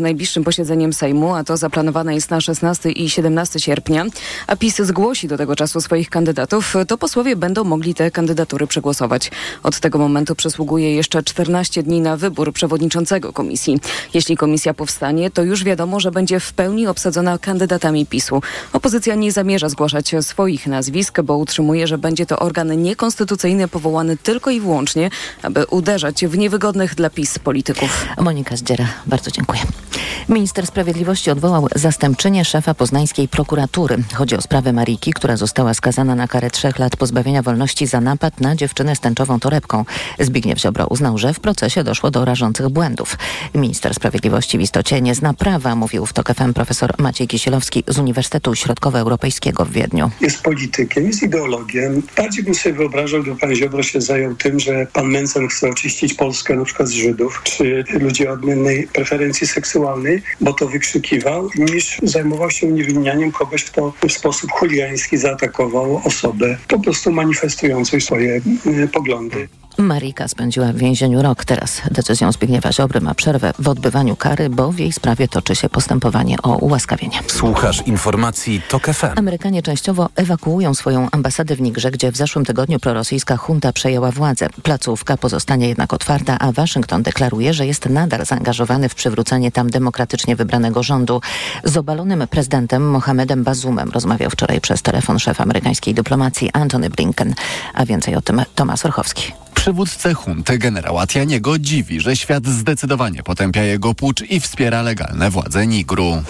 najbliższym posiedzeniem Sejmu, a to zaplanowane jest na 16 i 17 sierpnia, a PiS zgłosi do tego czasu swoich kandydatów, to posłowie będą mogli te kandydatury przegłosować. Od tego momentu przysługuje jeszcze 14 dni na wybór przewodniczącego komisji. Jeśli komisja powstanie, to już wiadomo, że będzie w pełni obsadzona kandydatami PiSu. Opozycja nie zamierza zgłaszać swoich nazwisk, bo utrzymuje, że będzie to organ niekonstytucyjny powołany tylko i wyłącznie, aby uderzać w niewygodnych dla PiS polityków. Monika Zdziera, bardzo dziękuję. Minister Sprawiedliwości odwołał zastępczynię szefa poznańskiej prokuratury. Chodzi o sprawę Mariki, która została skazana na karę trzech lat pozbawienia wolności za napad na dziewczynę z tęczową torebką. Zbigniew Ziobro uznał, że w procesie doszło do rażących błędów. Minister Sprawiedliwości w istocie nie zna prawa, mówił w TOK FM profesor Maciej Kisielowski z Uniwersytetu Środkowoeuropejskiego w Wiedniu. Jest politykiem, jest ideologiem. Bardziej bym sobie wyobrażał, gdyby pan Ziobro się zajął tym, że pan Mencen chce oczyścić Polskę na przykład z Żydów, czy ludzi o odmiennej preferencji seksualnej, bo to wykrzykiwał, niż zajmował się uniewinnianiem kogoś, kto w sposób chuligański zaatakował osobę po prostu manifestującą swoje y, poglądy. Marika spędziła w więzieniu rok. Teraz decyzją Zbigniewa Ziobry ma przerwę w odbywaniu kary, bo w jej sprawie toczy się postępowanie o ułaskawienie. Słuchasz informacji TOK FM. Amerykanie częściowo ewakuują swoją ambasadę w Nigrze, gdzie w zeszłym tygodniu prorosyjska junta przejęła władzę. Placówka pozostanie jednak otwarta, a Waszyngton deklaruje, że jest nadal zaangażowany w przywrócenie tam demokratycznie wybranego rządu. Z obalonym prezydentem Mohamedem Bazumem rozmawiał wczoraj przez telefon szef amerykańskiej dyplomacji Antony Blinken. A więcej o tym Tomasz Orchowski. Przywódcę hunty generała Atianiego dziwi, że świat zdecydowanie potępia jego pucz i wspiera legalne władze Nigru.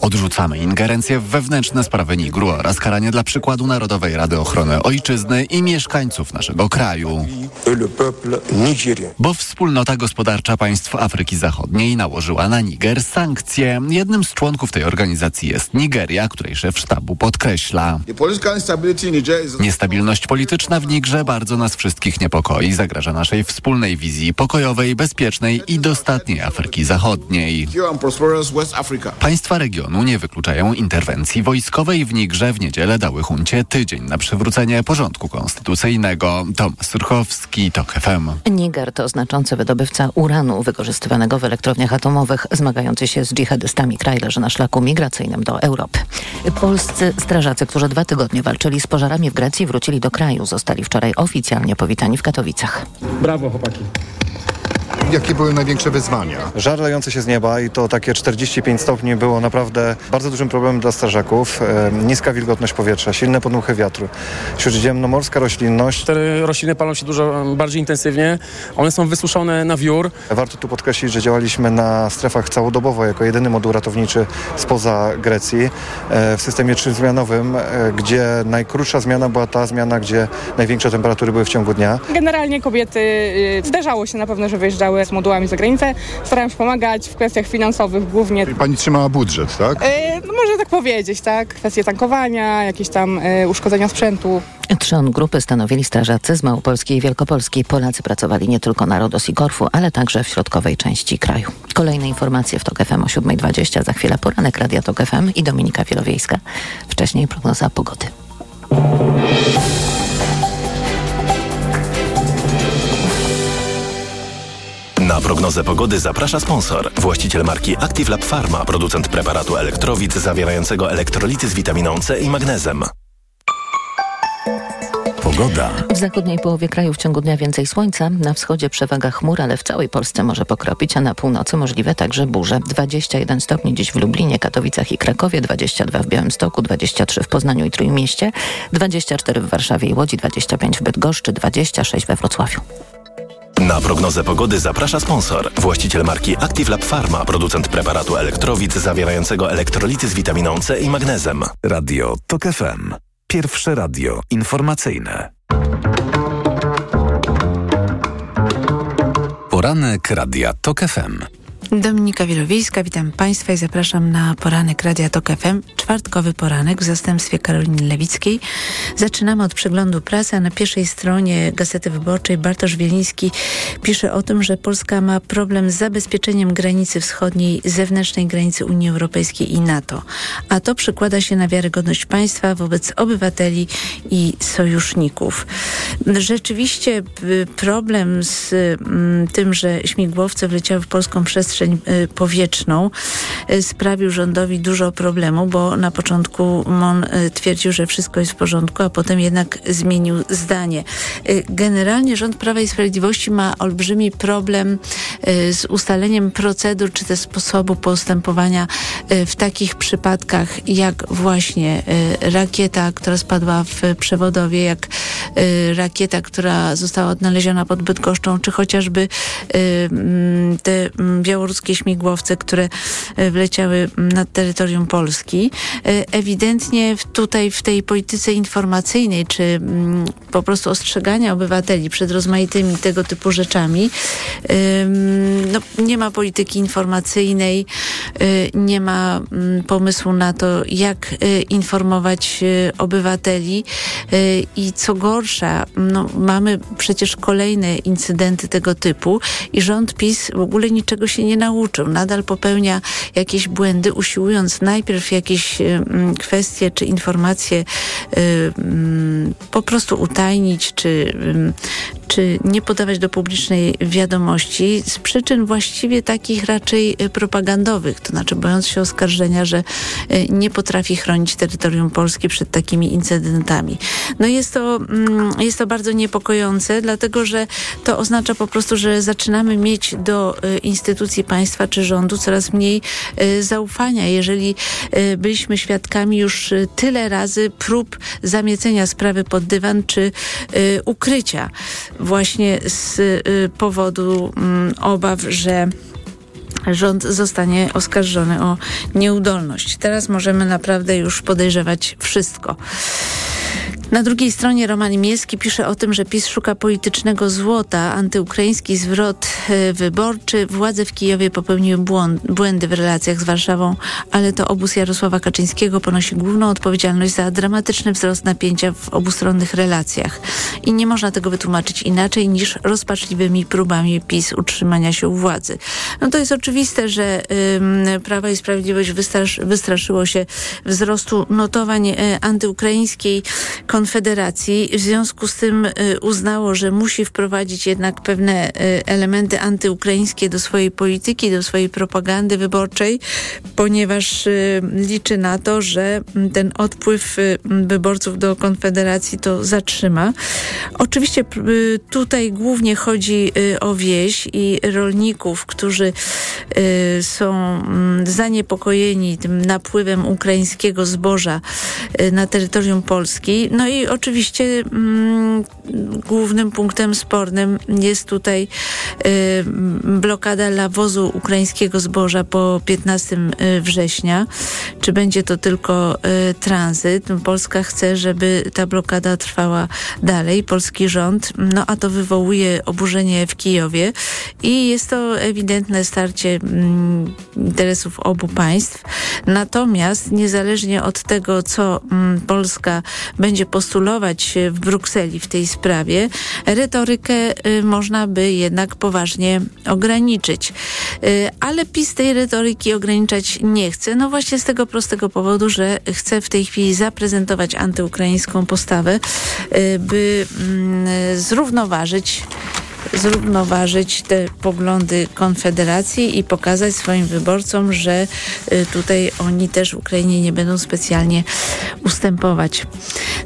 Odrzucamy ingerencję w wewnętrzne sprawy Nigru oraz karanie dla przykładu Narodowej Rady Ochrony Ojczyzny i mieszkańców naszego kraju. Bo wspólnota gospodarcza państw Afryki Zachodniej nałożyła na Niger sankcje. Jednym z członków tej organizacji jest Nigeria, której szef sztabu podkreśla. Niestabilność polityczna w Nigrze bardzo nas wszystkich niepokoi, zagraża naszej wspólnej wizji pokojowej, bezpiecznej i dostatniej Afryki Zachodniej. Państwa regionu nie wykluczają interwencji wojskowej w Nigrze. W niedzielę dały huncie tydzień na przywrócenie porządku konstytucyjnego. Tomasz Surchowski, TOK FM. Niger to znaczący wydobywca uranu wykorzystywanego w elektrowniach atomowych. Zmagający się z dżihadystami kraj leży na szlaku migracyjnym do Europy. Polscy strażacy, którzy dwa tygodnie walczyli z pożarami w Grecji, wrócili do kraju. Zostali wczoraj oficjalnie powitani w Katowicach. Brawo, chłopaki. Jakie były największe wyzwania? Żar lejący się z nieba i to takie 45 stopni było naprawdę bardzo dużym problemem dla strażaków. E, niska wilgotność powietrza, silne podmuchy wiatru, śródziemnomorska roślinność. Te rośliny palą się dużo bardziej intensywnie. One są wysuszone na wiór. Warto tu podkreślić, że działaliśmy na strefach całodobowo jako jedyny moduł ratowniczy spoza Grecji e, w systemie trzyzmianowym, e, gdzie najkrótsza zmiana była ta zmiana, gdzie największe temperatury były w ciągu dnia. Generalnie kobiety y, zdarzało się na pewno, że wyjeżdżały z modułami za granicę. Starałem się pomagać w kwestiach finansowych głównie. Pani trzymała budżet, tak? Y, no można tak powiedzieć, tak? Kwestie tankowania, jakieś tam y, uszkodzenia sprzętu. Trzon grupy stanowili strażacy z Małopolski i Wielkopolski. Polacy pracowali nie tylko na Rodos i Korfu, ale także w środkowej części kraju. Kolejne informacje w TOK FM o 7.20. Za chwilę poranek Radia TOK FM i Dominika Wielowiejska. Wcześniej prognoza pogody. Na prognozę pogody zaprasza sponsor. Właściciel marki Active Lab Pharma, producent preparatu elektrowid zawierającego elektrolity z witaminą C i magnezem. Pogoda. W zachodniej połowie kraju w ciągu dnia więcej słońca, na wschodzie przewaga chmur, ale w całej Polsce może pokropić, a na północy możliwe także burze. 21 stopni dziś w Lublinie, Katowicach i Krakowie, 22 w Białymstoku, 23 w Poznaniu i Trójmieście, 24 w Warszawie i Łodzi, 25 w Bydgoszczy, 26 we Wrocławiu. Na prognozę pogody zaprasza sponsor. Właściciel marki Active Lab Pharma, producent preparatu elektrowid zawierającego elektrolity z witaminą C i magnezem. Radio TOK FM. Pierwsze radio informacyjne. Poranek Radia TOK FM. Dominika Wielowiejska, witam Państwa i zapraszam na poranek Radia Tok FM. Czwartkowy poranek w zastępstwie Karoliny Lewickiej. Zaczynamy od przeglądu prasy, a na pierwszej stronie Gazety Wyborczej Bartosz Wieliński pisze o tym, że Polska ma problem z zabezpieczeniem granicy wschodniej, zewnętrznej granicy Unii Europejskiej i NATO. A to przekłada się na wiarygodność państwa wobec obywateli i sojuszników. Rzeczywiście problem z tym, że śmigłowce wleciały w polską przestrzeń przestrzeń powietrzną sprawił rządowi dużo problemu, bo na początku MON twierdził, że wszystko jest w porządku, a potem jednak zmienił zdanie. Generalnie rząd Prawa i Sprawiedliwości ma olbrzymi problem z ustaleniem procedur czy też sposobu postępowania w takich przypadkach jak właśnie rakieta, która spadła w przewodowie, jak rakieta, która została odnaleziona pod Bydgoszczą, czy chociażby te mm, białoruskie śmigłowce, które wleciały nad terytorium Polski. Ewidentnie tutaj w tej polityce informacyjnej, czy mm, po prostu ostrzegania obywateli przed rozmaitymi tego typu rzeczami, no, nie ma polityki informacyjnej, nie ma pomysłu na to, jak informować obywateli i co gorsza, no, mamy przecież kolejne incydenty tego typu i rząd PiS w ogóle niczego się nie nauczył. Nadal popełnia jakieś błędy, usiłując najpierw jakieś kwestie czy informacje po prostu utajnić, czy, czy nie podawać do publicznej wiadomości z przyczyn właściwie takich raczej propagandowych, to znaczy bojąc się oskarżenia, że nie potrafi chronić terytorium Polski przed takimi incydentami. No jest to, mm, jest to bardzo niepokojące, dlatego że to oznacza po prostu, że zaczynamy mieć do y, instytucji państwa czy rządu coraz mniej y, zaufania. Jeżeli y, byliśmy świadkami już tyle razy prób zamiecenia sprawy pod dywan czy ukrycia właśnie z powodu mm, obaw, że rząd zostanie oskarżony o nieudolność. Teraz możemy naprawdę już podejrzewać wszystko. Na drugiej stronie Roman Miejski pisze o tym, że PiS szuka politycznego złota, antyukraiński zwrot e, wyborczy. Władze w Kijowie popełniły błędy w relacjach z Warszawą, ale to obóz Jarosława Kaczyńskiego ponosi główną odpowiedzialność za dramatyczny wzrost napięcia w obustronnych relacjach. I nie można tego wytłumaczyć inaczej niż rozpaczliwymi próbami PiS utrzymania się u władzy. No to jest oczywiste, że ym, Prawo i Sprawiedliwość wystrasz, wystraszyło się wzrostu notowań y, antyukraińskiej Konfederacji. W związku z tym y, uznało, że musi wprowadzić jednak pewne y, elementy antyukraińskie do swojej polityki, do swojej propagandy wyborczej, ponieważ y, liczy na to, że ten odpływ wyborców do Konfederacji to zatrzyma. Oczywiście tutaj głównie chodzi o wieś i rolników, którzy są mm, zaniepokojeni tym napływem ukraińskiego zboża na terytorium Polski. No i oczywiście mm, głównym punktem spornym jest tutaj y, blokada lawozu ukraińskiego zboża po 15 y, września. Czy będzie to tylko y, tranzyt? Polska chce, żeby ta blokada trwała dalej. Polski rząd, no a to wywołuje oburzenie w Kijowie i jest to ewidentne starcie mm, interesów obu państw. Natomiast niezależnie od tego, co mm, Polska będzie postulować w Brukseli w tej sprawie, retorykę y, można by jednak poważnie ograniczyć. Y, ale PiS tej retoryki ograniczać nie chce. No właśnie z tego prostego powodu, że chce w tej chwili zaprezentować antyukraińską postawę, y, by mm, zrównoważyć zrównoważyć te poglądy Konfederacji i pokazać swoim wyborcom, że y, tutaj oni też Ukrainie nie będą specjalnie ustępować.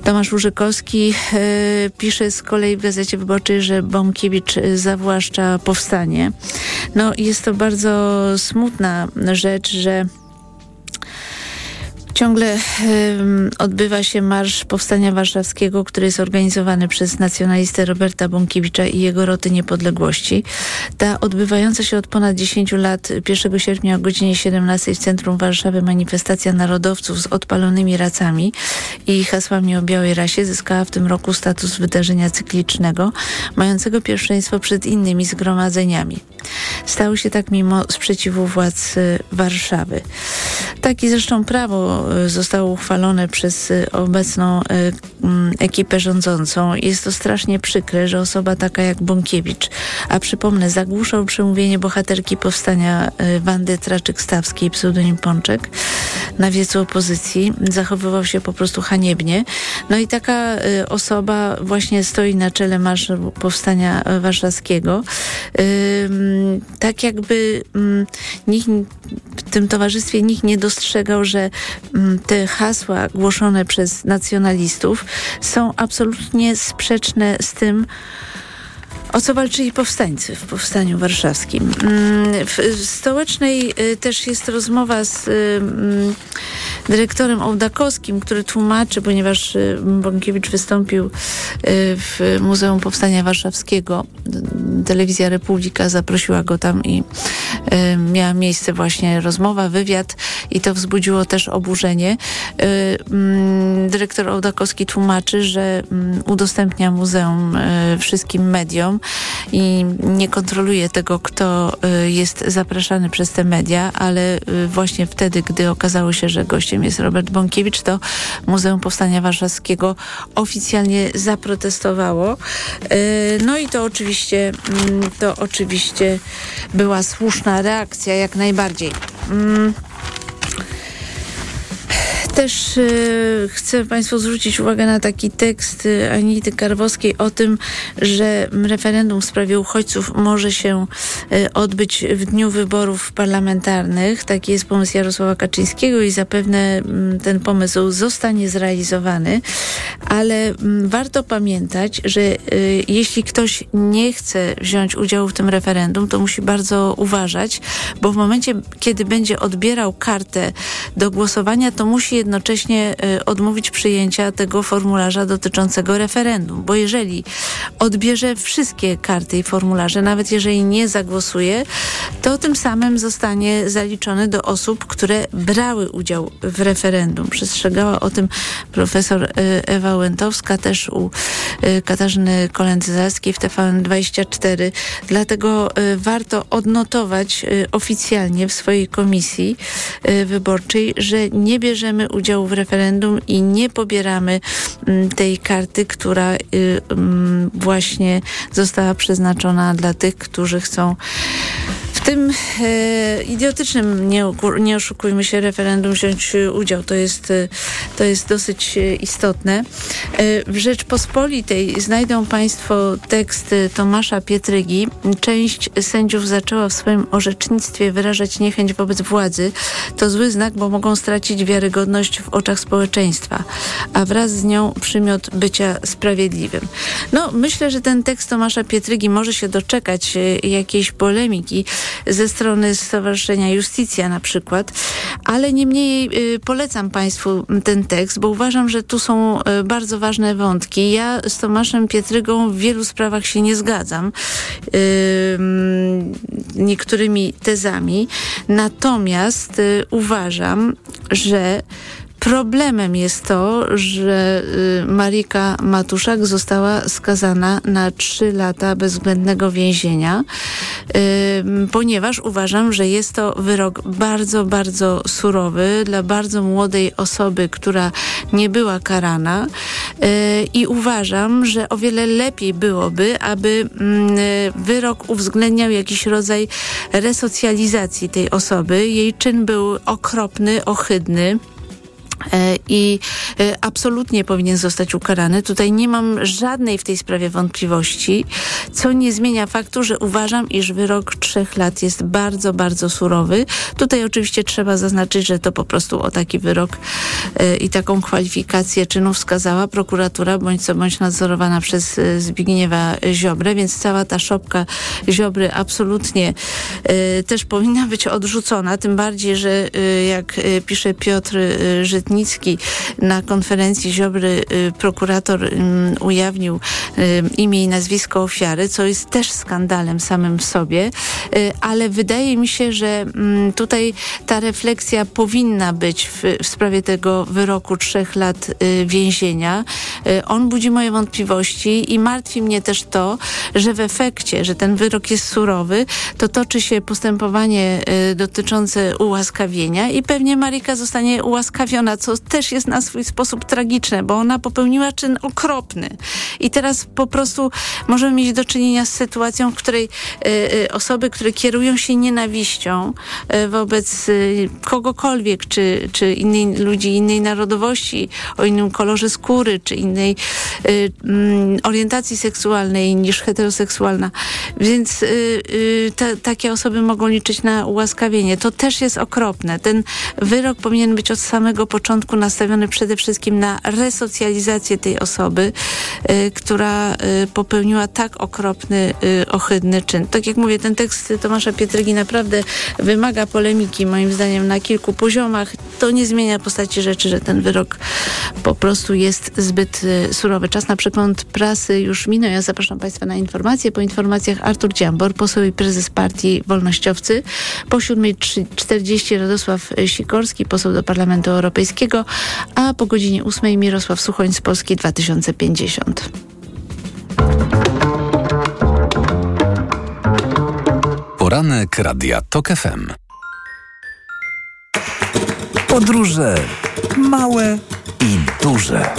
Tomasz Łużykowski y, pisze z kolei w Gazecie Wyborczej, że Bąkiewicz zawłaszcza powstanie. No jest to bardzo smutna rzecz, że Ciągle odbywa się Marsz Powstania Warszawskiego, który jest organizowany przez nacjonalistę Roberta Bąkiewicza i jego Roty Niepodległości. Ta odbywająca się od ponad 10 lat 1 sierpnia o godzinie 17 w centrum Warszawy manifestacja narodowców z odpalonymi racami i hasłami o białej rasie zyskała w tym roku status wydarzenia cyklicznego, mającego pierwszeństwo przed innymi zgromadzeniami. Stało się tak mimo sprzeciwu władz y, Warszawy. Taki zresztą prawo y, zostało uchwalone przez y, obecną mm, ekipę rządzącą. Jest to strasznie przykre, że osoba taka jak Bąkiewicz, a przypomnę, zagłuszał przemówienie bohaterki powstania Wandy Traczyk-Stawskiej, pseudonim Pączek, na wiecu opozycji. Zachowywał się po prostu haniebnie. No i taka osoba właśnie stoi na czele Marszu Powstania Warszawskiego. Tak jakby nikt w tym towarzystwie nikt nie dostrzegał, że te hasła głoszone przez nacjonalistów są absolutnie sprzeczne z tym, o co walczyli powstańcy w Powstaniu Warszawskim. Mm, w Stołecznej y, też jest rozmowa z y, mm, dyrektorem Ołdakowskim, który tłumaczy, ponieważ y, Bąkiewicz wystąpił w Muzeum Powstania Warszawskiego. Telewizja Republika zaprosiła go tam i miała miejsce właśnie rozmowa, wywiad i to wzbudziło też oburzenie. Mm, dyrektor Ołdakowski tłumaczy, że udostępnia muzeum wszystkim mediom, i nie kontroluje tego, kto y, jest zapraszany przez te media, ale y, właśnie wtedy, gdy okazało się, że gościem jest Robert Bąkiewicz, to Muzeum Powstania Warszawskiego oficjalnie zaprotestowało. Y, no i to oczywiście, mm, to oczywiście była słuszna reakcja, jak najbardziej. Mm. Też y, chcę Państwu zwrócić uwagę na taki tekst y, Anity Karwowskiej o tym, że referendum w sprawie uchodźców może się y, odbyć w dniu wyborów parlamentarnych. Taki jest pomysł Jarosława Kaczyńskiego i zapewne y, ten pomysł zostanie zrealizowany, ale y, warto pamiętać, że y, jeśli ktoś nie chce wziąć udziału w tym referendum, to musi bardzo uważać, bo w momencie, kiedy będzie odbierał kartę do głosowania, to musi jednocześnie y, odmówić przyjęcia tego formularza dotyczącego referendum, bo jeżeli odbierze wszystkie karty i formularze, nawet jeżeli nie zagłosuje, to tym samym zostanie zaliczony do osób, które brały udział w referendum. Przestrzegała o tym profesor y, Ewa Łętowska, też u y, Katarzyny Kolendzalskiej w TVN24. Dlatego warto odnotować oficjalnie w swojej komisji wyborczej, że nie bierzemy udziału w referendum i nie pobieramy mm, tej karty, która y, mm, właśnie została przeznaczona dla tych, którzy chcą tym e, idiotycznym, nie, nie oszukujmy się, referendum wziąć udział. To jest, e, to jest dosyć e, istotne. E, w Rzeczpospolitej znajdą Państwo tekst Tomasza Pietrygi. Część sędziów zaczęła w swoim orzecznictwie wyrażać niechęć wobec władzy. To zły znak, bo mogą stracić wiarygodność w oczach społeczeństwa, a wraz z nią przymiot bycia sprawiedliwym. No, myślę, że ten tekst Tomasza Pietrygi może się doczekać e, jakiejś polemiki ze strony Stowarzyszenia Justicja na przykład, ale niemniej y, polecam Państwu ten tekst, bo uważam, że tu są y, bardzo ważne wątki. Ja z Tomaszem Pietrygą w wielu sprawach się nie zgadzam niektórymi tezami, natomiast y, uważam, że Problemem jest to, że y, Marika Matuszak została skazana na trzy lata bezwzględnego więzienia, y, ponieważ uważam, że jest to wyrok bardzo, bardzo surowy dla bardzo młodej osoby, która nie była karana y, i uważam, że o wiele lepiej byłoby, aby mm, wyrok uwzględniał jakiś rodzaj resocjalizacji tej osoby. Jej czyn był okropny, ohydny. E, i e, absolutnie powinien zostać ukarany. Tutaj nie mam żadnej w tej sprawie wątpliwości, co nie zmienia faktu, że uważam, iż wyrok trzech lat jest bardzo, bardzo surowy. Tutaj oczywiście trzeba zaznaczyć, że to po prostu o taki wyrok e, i taką kwalifikację czynu wskazała prokuratura, bądź co bądź nadzorowana przez Zbigniewa Ziobrę, więc cała ta szopka Ziobry absolutnie też powinna być odrzucona, tym bardziej, że jak pisze Piotr Żytnik, na konferencji Ziobry y, prokurator ujawnił y, imię i nazwisko ofiary, co jest też skandalem samym w sobie, y, ale wydaje mi się, że tutaj ta refleksja powinna być w, w sprawie tego wyroku trzech lat więzienia. On budzi moje wątpliwości i martwi mnie też to, że w efekcie, że ten wyrok jest surowy, to toczy się postępowanie dotyczące ułaskawienia i pewnie Marika zostanie ułaskawiona co też jest na swój sposób tragiczne, bo ona popełniła czyn okropny. I teraz po prostu możemy mieć do czynienia z sytuacją, w której y, y, osoby, które kierują się nienawiścią y, wobec kogokolwiek, czy, czy innej ludzi innej narodowości, o innym kolorze skóry, czy innej mm, orientacji seksualnej niż heteroseksualna. Więc te, takie osoby mogą liczyć na ułaskawienie. To też jest okropne. Ten wyrok powinien być od samego początku nastawiony przede wszystkim na resocjalizację tej osoby, która popełniła tak okropny, ohydny czyn. Tak jak mówię, ten tekst Tomasza Pietrygi naprawdę wymaga polemiki, moim zdaniem, na kilku poziomach. To nie zmienia postaci rzeczy, że ten wyrok po prostu jest zbyt y, surowy. Czas na przegląd prasy już minął. Ja zapraszam Państwa na informacje. Po informacjach Artur Dziambor, poseł i prezes partii Wolnościowcy. Po 7.40 Radosław Sikorski, poseł do Parlamentu Europejskiego, a po godzinie 8 Mirosław Suchoń z Polski 2050. Poranek Radia TOK FM. Podróże małe i duże.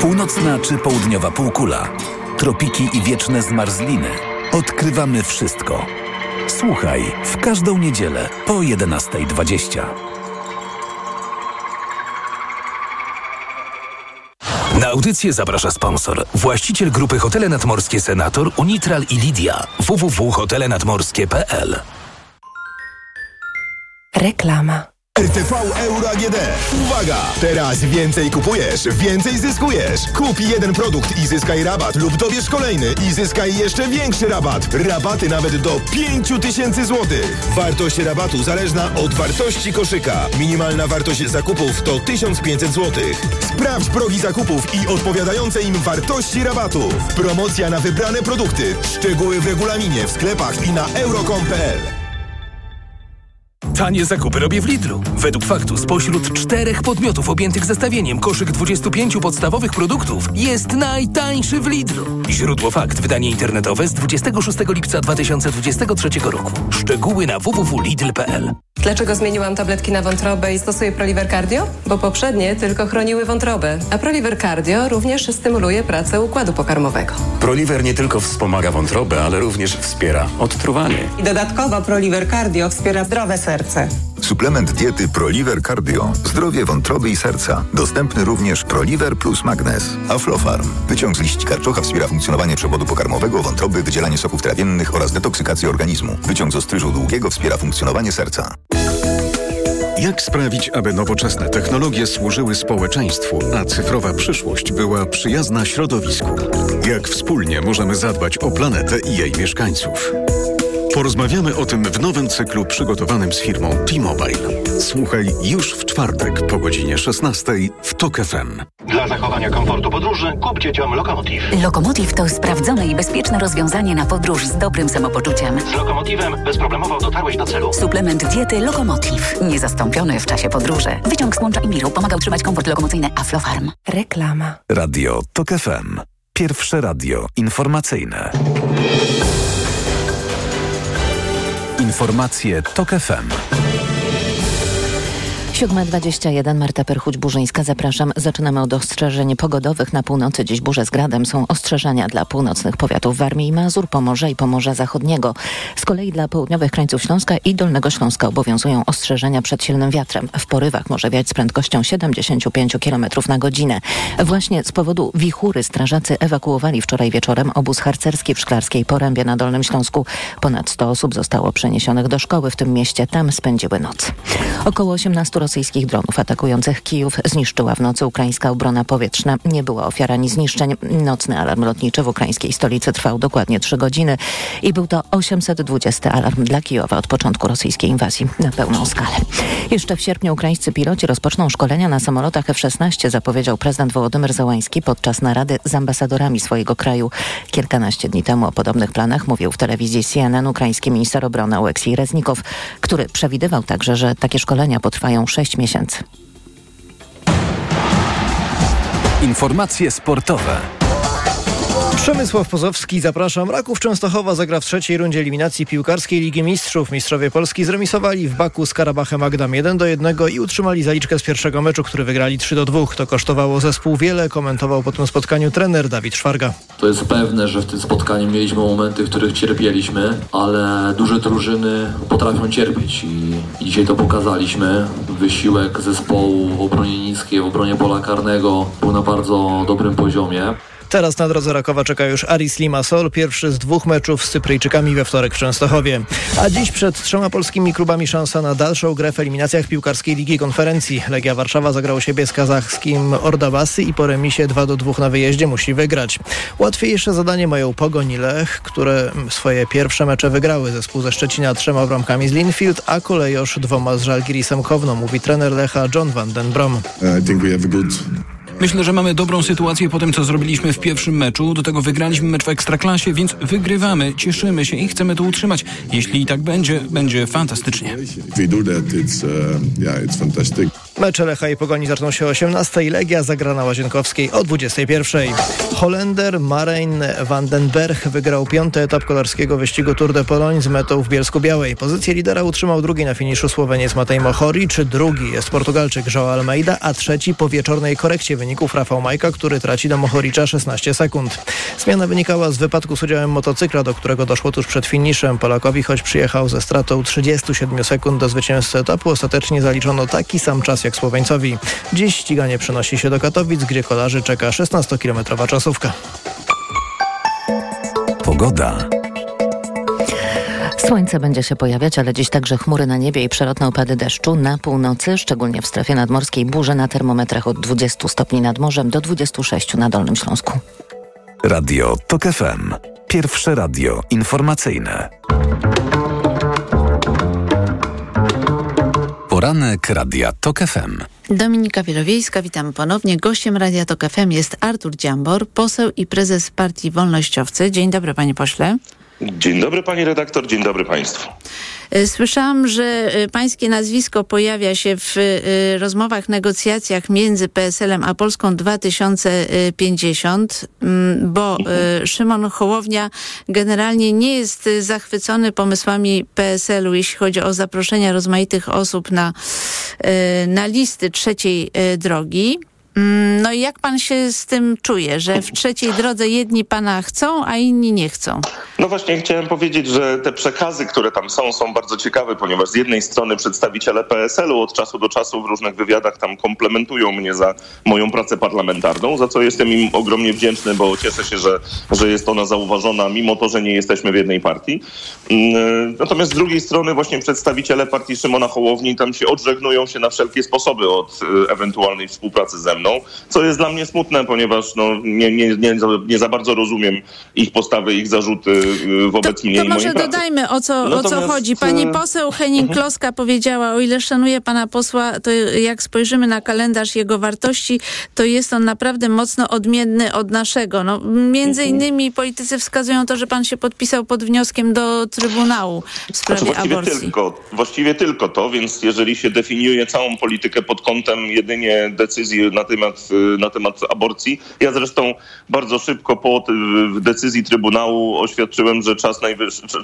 Północna czy południowa półkula, tropiki i wieczne zmarzliny. Odkrywamy wszystko. Słuchaj w każdą niedzielę po 11.20. Na audycję zaprasza sponsor. Właściciel grupy Hotele Nadmorskie Senator, Unitral i Lidia. www.hotelenadmorskie.pl Reklama. RTV Euro AGD. Uwaga! Teraz więcej kupujesz, więcej zyskujesz. Kup jeden produkt i zyskaj rabat lub dobierz kolejny i zyskaj jeszcze większy rabat. Rabaty nawet do 5000 zł. Wartość rabatu zależna od wartości koszyka. Minimalna wartość zakupów to 1500 zł. Sprawdź progi zakupów i odpowiadające im wartości rabatu. Promocja na wybrane produkty. Szczegóły w regulaminie, w sklepach i na euro.com.pl. Tanie zakupy robię w Lidlu. Według faktu spośród czterech podmiotów objętych zestawieniem koszyk 25 podstawowych produktów jest najtańszy w Lidlu. Źródło fakt. Wydanie internetowe z 26 lipca 2023 roku. Szczegóły na www.lidl.pl Dlaczego zmieniłam tabletki na wątrobę i stosuję Proliver Cardio? Bo poprzednie tylko chroniły wątrobę, a Proliver Cardio również stymuluje pracę układu pokarmowego. Proliver nie tylko wspomaga wątrobę, ale również wspiera odtruwanie. I dodatkowo Proliver Cardio wspiera zdrowe serce. Suplement diety ProLiver Cardio. Zdrowie wątroby i serca. Dostępny również ProLiver plus Magnes. Aflofarm. Wyciąg z liści karczocha wspiera funkcjonowanie przewodu pokarmowego, wątroby, wydzielanie soków trawiennych oraz detoksykację organizmu. Wyciąg z ostryżu długiego wspiera funkcjonowanie serca. Jak sprawić, aby nowoczesne technologie służyły społeczeństwu, a cyfrowa przyszłość była przyjazna środowisku? Jak wspólnie możemy zadbać o planetę i jej mieszkańców? Porozmawiamy o tym w nowym cyklu przygotowanym z firmą T-Mobile. Słuchaj już w czwartek po godzinie 16 w TOK FM. Dla zachowania komfortu podróży kup dzieciom Lokomotiv. Lokomotiv to sprawdzone i bezpieczne rozwiązanie na podróż z dobrym samopoczuciem. Z Lokomotivem bezproblemowo dotarłeś do celu. Suplement diety Lokomotiv. Niezastąpiony w czasie podróży. Wyciąg z łącza Imiru pomaga utrzymać komfort lokomocyjny Aflofarm. Reklama. Radio TOK FM. Pierwsze radio informacyjne. Informacje TOK FM. 7.21 Marta Perchuć-Burzyńska, zapraszam. Zaczynamy od ostrzeżeń pogodowych. Na północy dziś burze z gradem są ostrzeżenia dla północnych powiatów Warmii i Mazur, Pomorza i Pomorza Zachodniego. Z kolei dla południowych krańców Śląska i Dolnego Śląska obowiązują ostrzeżenia przed silnym wiatrem. W porywach może wiać z prędkością 75 km na godzinę. Właśnie z powodu wichury strażacy ewakuowali wczoraj wieczorem obóz harcerski w Szklarskiej Porębie na Dolnym Śląsku. Ponad 100 osób zostało przeniesionych do szkoły w tym mieście. Tam spędziły noc. Około 18 rosyjskich dronów atakujących Kijów zniszczyła w nocy ukraińska obrona powietrzna. Nie była ofiar ani zniszczeń. Nocny alarm lotniczy w ukraińskiej stolicy trwał dokładnie 3 godziny i był to 820 alarm dla Kijowa od początku rosyjskiej inwazji na pełną skalę. Jeszcze w sierpniu ukraińscy piloci rozpoczną szkolenia na samolotach F-16, zapowiedział prezydent Wołodymyr Załański podczas narady z ambasadorami swojego kraju. Kilkanaście dni temu o podobnych planach mówił w telewizji CNN ukraiński minister obrony Oleksij Reznikow, który przewidywał także, że takie szkolenia potrwają 6 miesięcy. Informacje sportowe. Przemysław Pozowski, zapraszam. Raków Częstochowa zagra w trzeciej rundzie eliminacji piłkarskiej Ligi Mistrzów. Mistrzowie Polski zremisowali w Baku z Karabachem Agdam 1 do 1 i utrzymali zaliczkę z pierwszego meczu, który wygrali 3 do 2. To kosztowało zespół wiele, komentował po tym spotkaniu trener Dawid Szwarga. To jest pewne, że w tym spotkaniu mieliśmy momenty, w których cierpieliśmy, ale duże drużyny potrafią cierpieć i, dzisiaj to pokazaliśmy. Wysiłek zespołu w obronie niskiej, w obronie pola karnego był na bardzo dobrym poziomie. Teraz na drodze Rakowa czeka już Aris Limassol, pierwszy z dwóch meczów z Cypryjczykami we wtorek w Częstochowie. A dziś przed trzema polskimi klubami szansa na dalszą grę w eliminacjach piłkarskiej Ligi Konferencji. Legia Warszawa zagrał siebie z kazachskim Ordabasy i po remisie 2 do 2 na wyjeździe musi wygrać. Łatwiejsze zadanie mają Pogoń i Lech, które swoje pierwsze mecze wygrały. Zespół ze Szczecina trzema bramkami z Linfield, a Kolejosz dwoma z Żalgirisem Kowno, mówi trener Lecha John van den Brom. Myślę, że mamy dobrą sytuację po tym, co zrobiliśmy w pierwszym meczu. Do tego wygraliśmy mecz w Ekstraklasie, więc wygrywamy, cieszymy się i chcemy to utrzymać. Jeśli i tak będzie, będzie fantastycznie. Mecze Lecha i Pogoni zaczną się o 18. Legia zagra na Łazienkowskiej o 21. Holender Marein van den Berg wygrał piąty etap kolarskiego wyścigu Tour de Pologne z metą w Bielsku Białej. Pozycję lidera utrzymał drugi na finiszu Słoweniec Matej czy drugi jest Portugalczyk João Almeida, a trzeci po wieczornej korekcie wyników Rafał Majka, który traci do Mohoricza 16 sekund. Zmiana wynikała z wypadku z udziałem motocykla, do którego doszło tuż przed finiszem. Polakowi, choć przyjechał ze stratą 37 sekund do zwycięzcy etapu, ostatecznie zaliczono taki sam czas jak Słoweńcowi. Dziś ściganie przenosi się do Katowic, gdzie kolarzy czeka 16-kilometrowa czasówka. Pogoda. Słońce będzie się pojawiać, ale dziś także chmury na niebie i przelotne opady deszczu. Na północy, szczególnie w strefie nadmorskiej, burze na termometrach od 20 stopni nad morzem do 26 na Dolnym Śląsku. Radio TOK FM. Pierwsze radio informacyjne. Poranek Radia TOK FM. Dominika Wielowiejska, witam ponownie. Gościem Radia TOK FM jest Artur Dziambor, poseł i prezes Partii Wolnościowcy. Dzień dobry, panie pośle. Dzień dobry pani redaktor, dzień dobry państwu. Słyszałam, że pańskie nazwisko pojawia się w rozmowach, negocjacjach między PSL-em a Polską 2050, bo Szymon Hołownia generalnie nie jest zachwycony pomysłami PSL-u, jeśli chodzi o zaproszenia rozmaitych osób na, na listy trzeciej drogi. No i jak pan się z tym czuje, że w trzeciej drodze jedni pana chcą, a inni nie chcą? No właśnie chciałem powiedzieć, że te przekazy, które tam są, są bardzo ciekawe, ponieważ z jednej strony przedstawiciele PSL-u od czasu do czasu w różnych wywiadach tam komplementują mnie za moją pracę parlamentarną, za co jestem im ogromnie wdzięczny, bo cieszę się, że, że jest ona zauważona, mimo to, że nie jesteśmy w jednej partii. Natomiast z drugiej strony właśnie przedstawiciele partii Szymona Hołowni tam się odżegnują się na wszelkie sposoby od ewentualnej współpracy ze mną co jest dla mnie smutne, ponieważ no, nie, nie, nie, nie za bardzo rozumiem ich postawy, ich zarzuty wobec to, mnie to i może mojej pracy. dodajmy, o co, o co Natomiast, chodzi. Pani e, poseł Henning Kloska powiedziała, o ile szanuję pana posła, to jak spojrzymy na kalendarz jego wartości, to jest on naprawdę mocno odmienny od naszego. No, między Mhm. innymi politycy wskazują to, że pan się podpisał pod wnioskiem do Trybunału w sprawie Znaczy właściwie aborcji. tylko, właściwie tylko to, więc jeżeli się definiuje całą politykę pod kątem jedynie decyzji na temat, y, na temat aborcji, ja zresztą bardzo szybko po y, decyzji Trybunału oświadczyłem, że czas,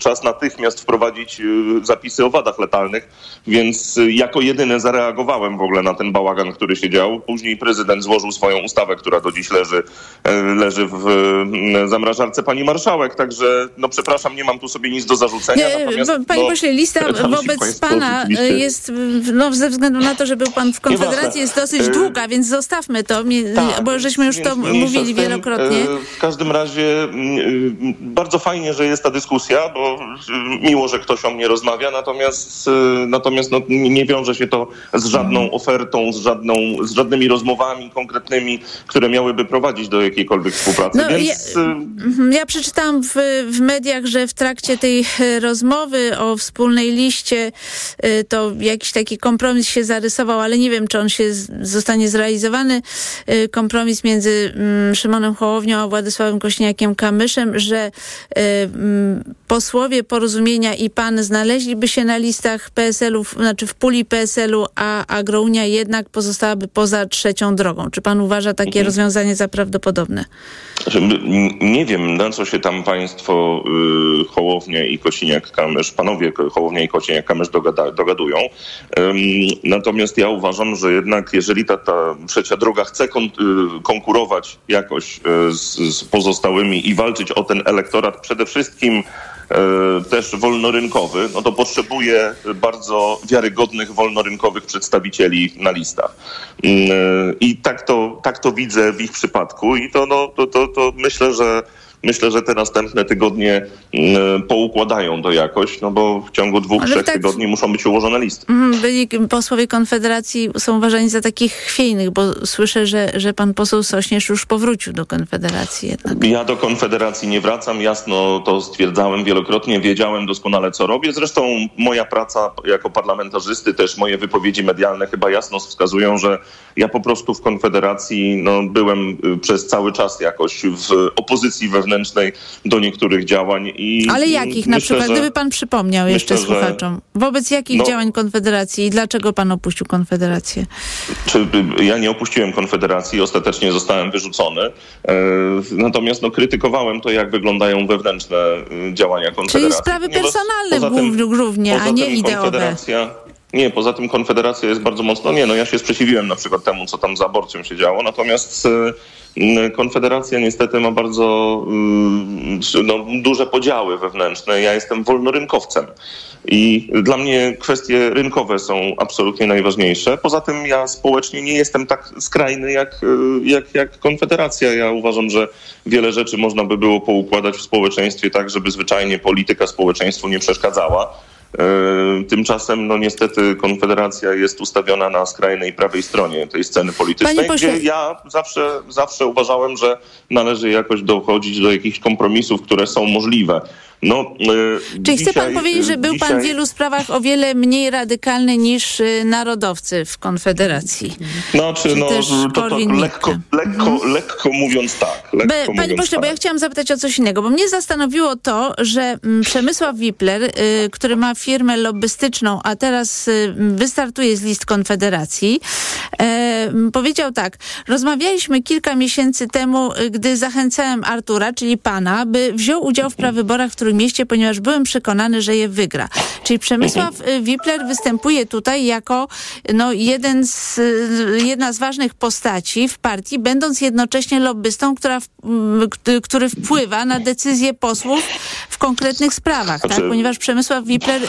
czas natychmiast wprowadzić y, zapisy o wadach letalnych, więc jako jedyny zareagowałem w ogóle na ten bałagan, który się dział. Później prezydent złożył swoją ustawę, która do dziś leży, leży w zamrażarce pani marszałek, także no przepraszam, nie mam tu sobie nic do zarzucenia. Nie, panie no, pośle, lista wobec pana jest, no, ze względu na to, że był pan w Konfederacji, jest dosyć długa, więc zostawmy to, Tak, bo żeśmy już to mówili wielokrotnie. E, W każdym razie mm, y, bardzo fajnie, że jest ta dyskusja, bo y, miło, że ktoś o mnie rozmawia, natomiast, natomiast no, nie wiąże się to z żadną Mhm. ofertą, z, żadną, z żadnymi rozmowami konkretnymi, które miałyby prowadzić do jakiejkolwiek współpracy. No, Więc ja- Mhm, Ja przeczytałam w, w mediach, że w trakcie tej e, rozmowy o wspólnej liście e, to jakiś taki kompromis się zarysował, ale nie wiem, czy on się zostanie zrealizowany. Y, kompromis między mm, Szymonem Hołownią a Władysławem Kośniakiem-Kamyszem, że y, mm, posłowie porozumienia i pan znaleźliby się na listach PSL-u, znaczy w puli PSL-u, a Agrounia jednak pozostałaby poza trzecią drogą. Czy pan uważa takie Mhm. rozwiązanie za prawdopodobne? Znaczy, Nie wiem, na co się tam państwo y, Hołownia i Kosiniak-Kamysz, panowie Ko- Hołownia i Kosiniak-Kamysz dogada, dogadują. Ym, natomiast ja uważam, że jednak jeżeli ta, ta trzecia droga chce kon, y, konkurować jakoś y, z, z pozostałymi i walczyć o ten elektorat przede wszystkim e, też wolnorynkowy, no to potrzebuje bardzo wiarygodnych wolnorynkowych przedstawicieli na listach. Mm, I tak to, tak to widzę w ich przypadku i to, no, to, to, to myślę, że Myślę, że te następne tygodnie mm, poukładają to jakoś, no bo w ciągu dwóch, Ale trzech tak- tygodni muszą być ułożone listy. Mhm, Byli posłowie Konfederacji są uważani za takich chwiejnych, bo słyszę, że, że pan poseł Sośnierz już powrócił do Konfederacji jednak. Ja do Konfederacji nie wracam, jasno to stwierdzałem wielokrotnie, wiedziałem doskonale co robię. Zresztą moja praca jako parlamentarzysty, też moje wypowiedzi medialne chyba jasno wskazują, że ja po prostu w Konfederacji no, byłem y, przez cały czas jakoś w opozycji wewnętrznej do niektórych działań. I Ale jakich na myślę, przykład, że- gdyby pan przypomniał jeszcze myślę, że- słuchaczom, wobec jakich No. działań Konfederacji i dlaczego pan opuścił Konfederację? Czy y, ja nie opuściłem Konfederacji, ostatecznie zostałem wyrzucony. E, Natomiast no, krytykowałem to, jak wyglądają wewnętrzne y, działania Czyli Konfederacji. sprawy ponieważ personalne poza tym- głównie, a nie ideowe. Konfederacja, nie, poza tym Konfederacja jest bardzo mocno, nie, no ja się sprzeciwiłem na przykład temu, co tam za aborcją się działo, natomiast e, Konfederacja niestety ma bardzo y, no, duże podziały wewnętrzne. Ja jestem wolnorynkowcem i dla mnie kwestie rynkowe są absolutnie najważniejsze. Poza tym ja społecznie nie jestem tak skrajny jak, y, jak, jak Konfederacja. Ja uważam, że wiele rzeczy można by było poukładać w społeczeństwie tak, żeby zwyczajnie polityka społeczeństwu nie przeszkadzała. E, Tymczasem, no niestety, Konfederacja jest ustawiona na skrajnej prawej stronie tej sceny politycznej, Panie pośle- gdzie ja zawsze, zawsze uważałem, że należy jakoś dochodzić do jakichś kompromisów, które są możliwe. No, e, Czyli chce pan dzisiaj- powiedzieć, że był pan w dzisiaj- wielu sprawach o wiele mniej radykalny niż y, narodowcy w Konfederacji? Znaczy, Czy no, też to tak Korwin-Mikke? lekko, lekko, lekko mówiąc tak. Lekko Be, panie mówiąc pośle, bo tak. ja chciałam zapytać o coś innego, bo mnie zastanowiło to, że mm, Przemysław Wipler, y, który ma firmę lobbystyczną, a teraz y, wystartuje z list Konfederacji, e, powiedział tak, rozmawialiśmy kilka miesięcy temu, y, gdy zachęcałem Artura, czyli pana, by wziął udział w prawyborach w Trójmieście, ponieważ byłem przekonany, że je wygra. Czyli Przemysław y, Wipler występuje tutaj jako no, jeden z, jedna z ważnych postaci w partii, będąc jednocześnie lobbystą, która w, który wpływa na decyzje posłów w konkretnych sprawach, tak? Znaczy- ponieważ Przemysław Wipler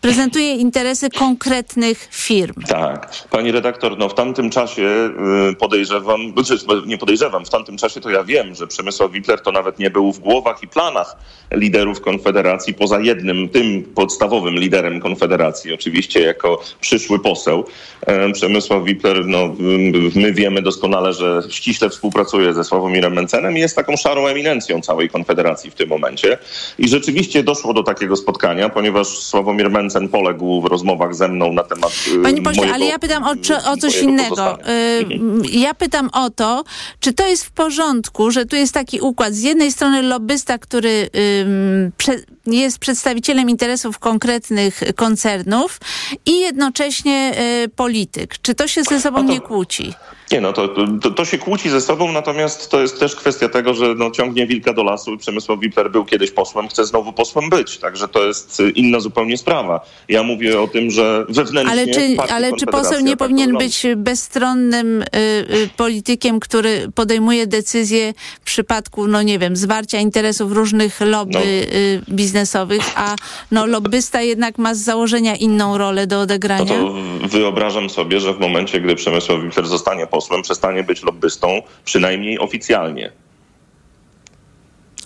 prezentuje interesy konkretnych firm. Tak. Pani redaktor, no w tamtym czasie y, podejrzewam, znaczy, nie podejrzewam, w tamtym czasie to ja wiem, że Przemysław Wipler to nawet nie był w głowach i planach liderów Konfederacji, poza jednym, tym podstawowym liderem Konfederacji, oczywiście jako przyszły poseł. E, Przemysław Wipler, no y, my wiemy doskonale, że ściśle współpracuje ze Sławomirem Mencenem i jest taką szarą eminencją całej Konfederacji w tym momencie. I rzeczywiście doszło do takiego spotkania, ponieważ Sławomir Mencen poległ w rozmowach ze mną na temat y, Panie pośle, mojego ale ja pytam o, czy, o coś innego. Y, Ja pytam o to, czy to jest w porządku, że tu jest taki układ. Z jednej strony lobbysta, który ym, prze, jest przedstawicielem interesów konkretnych koncernów i jednocześnie y, polityk. Czy to się ze sobą nie kłóci? Nie, no to, to, to się kłóci ze sobą, natomiast to jest też kwestia tego, że no, ciągnie wilka do lasu. Przemysław Wipler był kiedyś posłem, chce znowu posłem być. Także to jest y, inna zupełnie sprawa. Ja mówię o tym, że wewnętrznie Ale czy, ale czy poseł nie tak powinien być bezstronnym y, y, politykiem, który podejmuje decyzje w przypadku, no nie wiem, zwarcia interesów różnych lobby No. y, biznesowych, a no lobbysta jednak ma z założenia inną rolę do No odegrania? to wyobrażam sobie, że w momencie, gdy Przemysław Wipler zostanie posłem, przestanie być lobbystą, przynajmniej oficjalnie.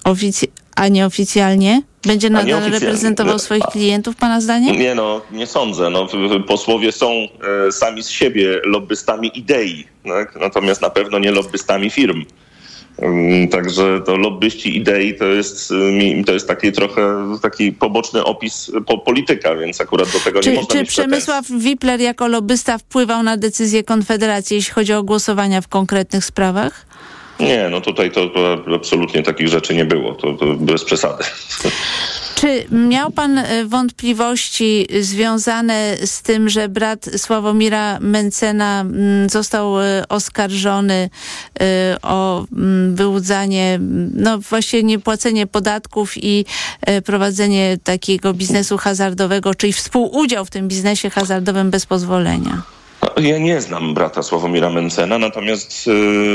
Ofic- a nieoficjalnie? Będzie nadal reprezentował swoich klientów, pana zdaniem? Nie no, nie sądzę. No, posłowie są e, sami z siebie lobbystami idei, tak? natomiast na pewno nie lobbystami firm. Mm, Także to lobbyści idei to jest, y, mi- to jest taki trochę taki poboczny opis po polityka, więc akurat do tego nie Czy, można czy pretensji. Przemysław Wipler jako lobbysta wpływał na decyzję Konfederacji, jeśli chodzi o głosowania w konkretnych sprawach? Nie, no tutaj to, to absolutnie takich rzeczy nie było, to, to bez przesady. Czy miał pan e, wątpliwości związane z tym, że brat Sławomira Mencena mm, został e, oskarżony e, o mm, wyłudzanie, mm, no właśnie niepłacenie podatków i prowadzenie takiego biznesu hazardowego, czyli współudział w tym biznesie hazardowym bez pozwolenia? Ja nie znam brata Sławomira Mencena, natomiast y,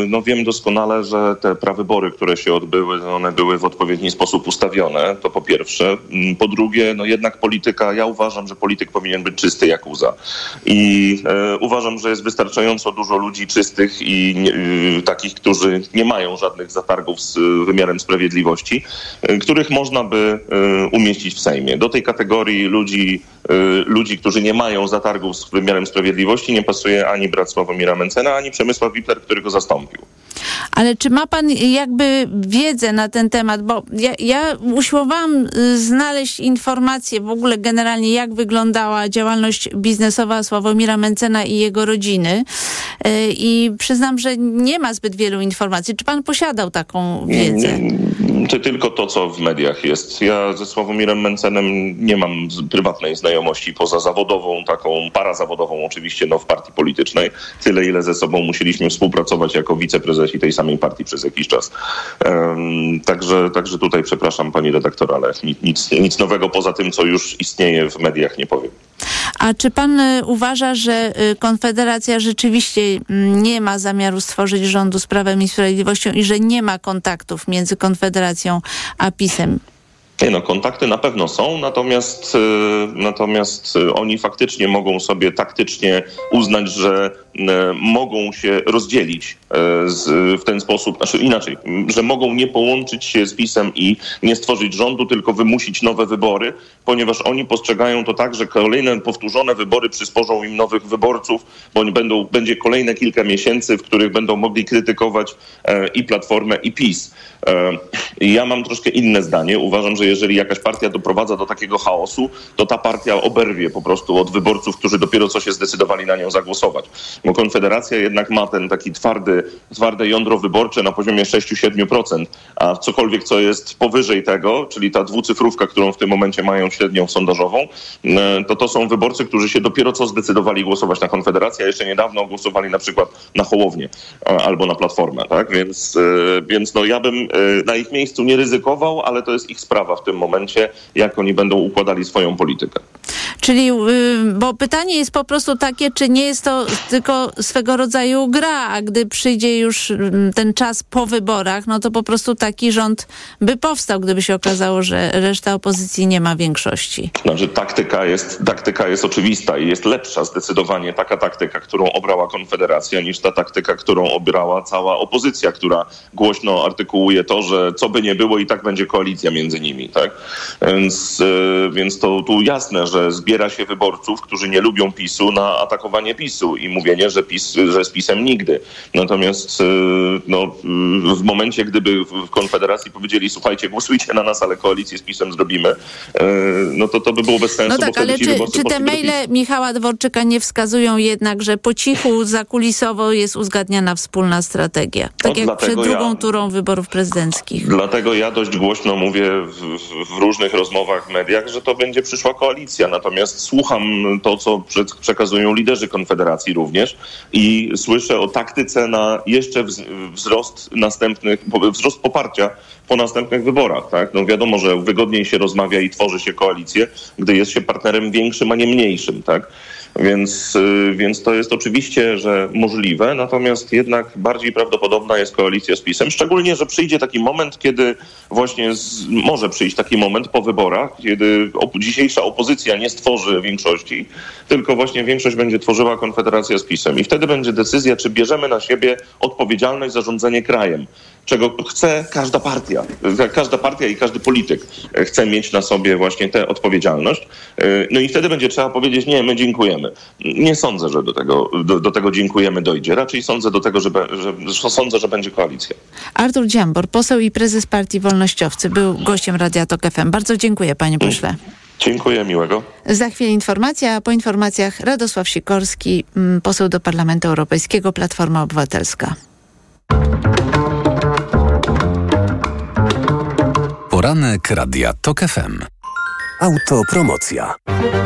no, wiem doskonale, że te prawybory, które się odbyły, one były w odpowiedni sposób ustawione, to po pierwsze. Mm, Po drugie, no jednak polityka, ja uważam, że polityk powinien być czysty jak łza. I e, uważam, że jest wystarczająco dużo ludzi czystych i y, takich, którzy nie mają żadnych zatargów z y, wymiarem sprawiedliwości, y, których można by umieścić w Sejmie. Do tej kategorii ludzi, ludzi, którzy nie mają zatargów z wymiarem sprawiedliwości, nie pasuje ani brat Sławomira Mencena, ani Przemysław Wipler, który go zastąpił. Ale czy ma pan jakby wiedzę na ten temat? Bo ja, ja usiłowałam y, znaleźć informacje w ogóle generalnie, jak wyglądała działalność biznesowa Sławomira Mencena i jego rodziny. Y, I przyznam, że nie ma zbyt wielu informacji. Czy pan posiadał taką wiedzę? Czy tylko to, co w mediach jest. Ja ze Sławomirem Mencenem nie mam prywatnej znajomości poza zawodową, taką parazawodową oczywiście, no w partii politycznej. Tyle, ile ze sobą musieliśmy współpracować jako wiceprezesi tej samej partii przez jakiś czas. Em, także, także tutaj przepraszam pani redaktor, ale nic, nic, nic nowego poza tym, co już istnieje w mediach nie powiem. A czy pan y, uważa, że y, Konfederacja rzeczywiście mm, nie ma zamiaru stworzyć rządu z Prawem i Sprawiedliwością i że nie ma kontaktów między Konfederacją a PiSem? Nie no, kontakty na pewno są, natomiast, y, natomiast y, oni faktycznie mogą sobie taktycznie uznać, że y, mogą się rozdzielić z, w ten sposób, znaczy inaczej, że mogą nie połączyć się z PiSem i nie stworzyć rządu, tylko wymusić nowe wybory, ponieważ oni postrzegają to tak, że kolejne powtórzone wybory przysporzą im nowych wyborców, bo będą, będzie kolejne kilka miesięcy, w których będą mogli krytykować e, i Platformę, i PiS. E, ja mam troszkę inne zdanie. Uważam, że jeżeli jakaś partia doprowadza do takiego chaosu, to ta partia oberwie po prostu od wyborców, którzy dopiero co się zdecydowali na nią zagłosować. Bo Konfederacja jednak ma ten taki twardy, twarde jądro wyborcze na poziomie 6-7%, a cokolwiek, co jest powyżej tego, czyli ta dwucyfrówka, którą w tym momencie mają średnią sondażową, e, to to są wyborcy, którzy się dopiero co zdecydowali głosować na Konfederację, a jeszcze niedawno głosowali na przykład na Hołownię albo na Platformę, tak? Więc, e, więc no ja bym e, na ich miejscu nie ryzykował, ale to jest ich sprawa w tym momencie, jak oni będą układali swoją politykę. Czyli, y, bo pytanie jest po prostu takie, czy nie jest to tylko swego rodzaju gra, a gdy przyjdzie już mm, ten czas po wyborach, no to po prostu taki rząd by powstał, gdyby się okazało, że reszta opozycji nie ma większości. Znaczy taktyka jest, taktyka jest oczywista i jest lepsza zdecydowanie taka taktyka, którą obrała Konfederacja, niż ta taktyka, którą obrała cała opozycja, która głośno artykułuje to, że co by nie było i tak będzie koalicja między nimi. Tak? Więc, e, więc to tu jasne, że zbiera się wyborców, którzy nie lubią PiSu na atakowanie PiSu i mówienie, że, PiS, że z PiSem nigdy. Natomiast e, no, w momencie, gdyby w Konfederacji powiedzieli, słuchajcie, głosujcie na nas, ale koalicję z PiSem zrobimy, e, no to to by było bez sensu. No tak, ale czy, czy te maile Michała Dworczyka nie wskazują jednak, że po cichu, zakulisowo jest uzgadniana wspólna strategia? Tak No, jak przed ja- drugą turą wyborów prezydenckich. Dlatego ja dość głośno mówię w, w, różnych rozmowach w mediach, że to będzie przyszła koalicja. Natomiast słucham to, co prze- przekazują liderzy Konfederacji również i słyszę o taktyce na jeszcze wz, wzrost następnych, wzrost poparcia po następnych wyborach. Tak? No wiadomo, że wygodniej się rozmawia i tworzy się koalicję, gdy jest się partnerem większym, a nie mniejszym. Tak? Więc, y, więc to jest oczywiście, że możliwe, natomiast jednak bardziej prawdopodobna jest koalicja z PiSem. Szczególnie, że przyjdzie taki moment, kiedy właśnie z, może przyjść taki moment po wyborach, kiedy op- dzisiejsza opozycja nie stworzy większości, tylko właśnie większość będzie tworzyła konfederacja z PiSem. I wtedy będzie decyzja, czy bierzemy na siebie odpowiedzialność za rządzenie krajem. Czego chce każda partia. Każda partia i każdy polityk chce mieć na sobie właśnie tę odpowiedzialność. No i wtedy będzie trzeba powiedzieć, nie, my dziękujemy. Nie sądzę, że do tego, do, do tego dziękujemy dojdzie. Raczej sądzę do tego, że, be- że, że sądzę, że będzie koalicja. Artur Dziambor, poseł i prezes Partii Wolnościowcy, był gościem Radia Tok FM. Bardzo dziękuję, panie pośle. Dziękuję, miłego. Za chwilę informacja, a po informacjach Radosław Sikorski, mm, poseł do Parlamentu Europejskiego, Platforma Obywatelska. Poranek Radia TOK FM. Autopromocja.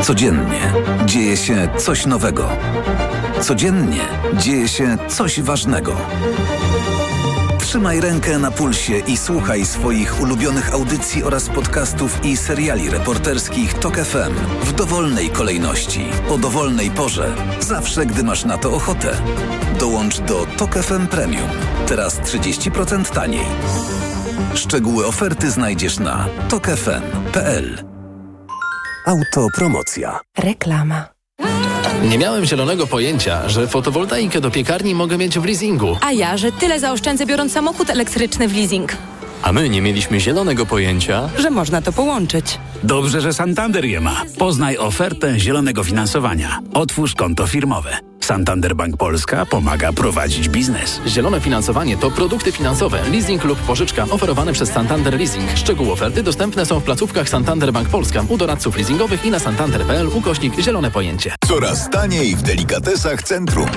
Codziennie dzieje się coś nowego. Codziennie dzieje się coś ważnego. Trzymaj rękę na pulsie i słuchaj swoich ulubionych audycji oraz podcastów i seriali reporterskich TOK FM w dowolnej kolejności, o dowolnej porze, zawsze gdy masz na to ochotę. Dołącz do TOK FM Premium. Teraz 30% taniej. Szczegóły oferty znajdziesz na tokefm.pl. Autopromocja. Reklama. Nie miałem zielonego pojęcia, że fotowoltaikę do piekarni mogę mieć w leasingu. A ja, że tyle zaoszczędzę biorąc samochód elektryczny w leasing. A my nie mieliśmy zielonego pojęcia. Że można to połączyć. Dobrze, że Santander je ma. Poznaj ofertę zielonego finansowania. Otwórz konto firmowe. Santander Bank Polska pomaga prowadzić biznes. Zielone finansowanie to produkty finansowe, leasing lub pożyczka oferowane przez Santander Leasing. Szczegóły oferty dostępne są w placówkach Santander Bank Polska, u doradców leasingowych i na santander.pl ukośnik zielone pojęcie. Coraz taniej w delikatesach centrum.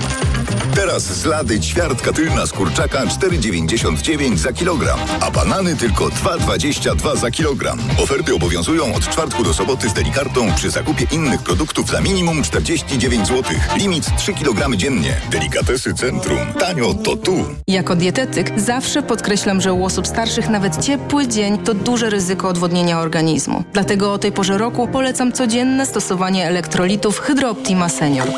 Teraz z lady ćwiartka tylna z kurczaka 4,99 za kilogram, a banany tylko 2,22 za kilogram. Oferty obowiązują od czwartku do soboty z delikartą przy zakupie innych produktów za minimum 49 zł. Limit 3 kg dziennie. Delikatesy centrum. Tanio to tu. Jako dietetyk zawsze podkreślam, że u osób starszych nawet ciepły dzień to duże ryzyko odwodnienia organizmu. Dlatego o tej porze roku polecam codzienne stosowanie elektrolitów Hydrooptima Senior.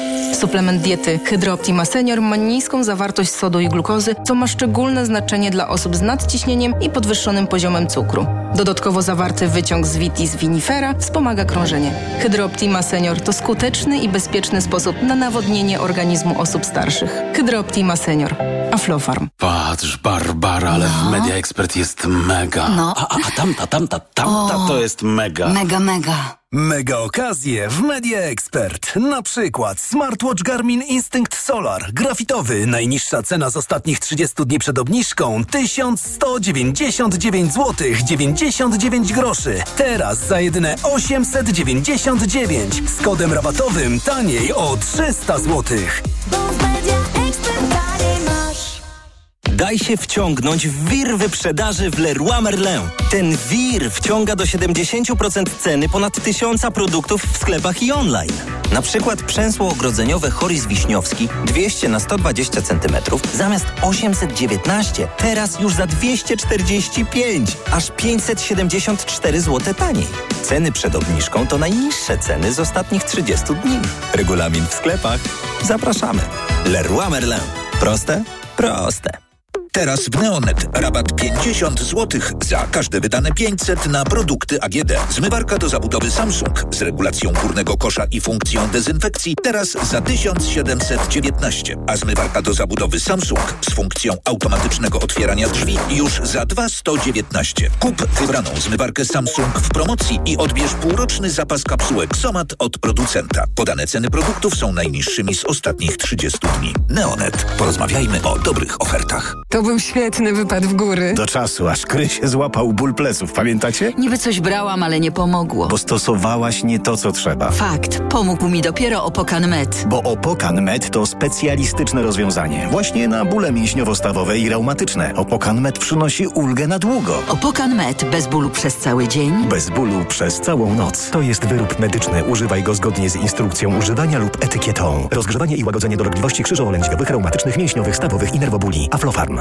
Suplement diety Hydrooptima Senior ma niską zawartość sodu i glukozy, co ma szczególne znaczenie dla osób z nadciśnieniem i podwyższonym poziomem cukru. Dodatkowo zawarty wyciąg z vitis vinifera wspomaga krążenie. Hydrooptima Senior to skuteczny i bezpieczny sposób na nawodnienie organizmu osób starszych. Hydrooptima Senior. Aflofarm. Patrz, Barbara, ale w Media Expert jest mega. No. A, a, a tamta, tamta, tamta O. to jest mega. Mega, mega. Mega okazje w Media Expert. Na przykład smartwatch Garmin Instinct Solar. Grafitowy. Najniższa cena z ostatnich 30 dni przed obniżką 1199 zł 99 groszy. Teraz za jedyne 899 z kodem rabatowym taniej o 300 zł. Daj się wciągnąć w wir wyprzedaży w Leroy Merlin. Ten wir wciąga do 70% ceny ponad tysiąca produktów w sklepach i online. Na przykład przęsło ogrodzeniowe Horis Wiśniowski 200 na 120 cm zamiast 819 teraz już za 245, aż 574 zł taniej. Ceny przed obniżką to najniższe ceny z ostatnich 30 dni. Regulamin w sklepach. Zapraszamy. Leroy Merlin. Proste? Proste. Teraz w Neonet rabat 50 zł za każde wydane 500 na produkty AGD. Zmywarka do zabudowy Samsung z regulacją górnego kosza i funkcją dezynfekcji teraz za 1719, a zmywarka do zabudowy Samsung z funkcją automatycznego otwierania drzwi już za 2119. Kup wybraną zmywarkę Samsung w promocji i odbierz półroczny zapas kapsułek Somat od producenta. Podane ceny produktów są najniższymi z ostatnich 30 dni. Neonet. Porozmawiajmy o dobrych ofertach. To był świetny wypad w góry. Do czasu, aż Krysie złapał ból pleców, pamiętacie? Niby coś brałam, ale nie pomogło. Bo stosowałaś nie to, co trzeba. Fakt, pomógł mi dopiero Opokan Med. Bo Opokan Med to specjalistyczne rozwiązanie. Właśnie na bóle mięśniowo-stawowe i reumatyczne. Opokan Med przynosi ulgę na długo. Opokan Med bez bólu przez cały dzień. Bez bólu przez całą noc. To jest wyrób medyczny. Używaj go zgodnie z instrukcją używania lub etykietą. Rozgrzewanie i łagodzenie dolegliwości krzyżowo-lędźwiowych, reumatycznych, mięśniowych, stawowych i nerwobóli. Aflofarm.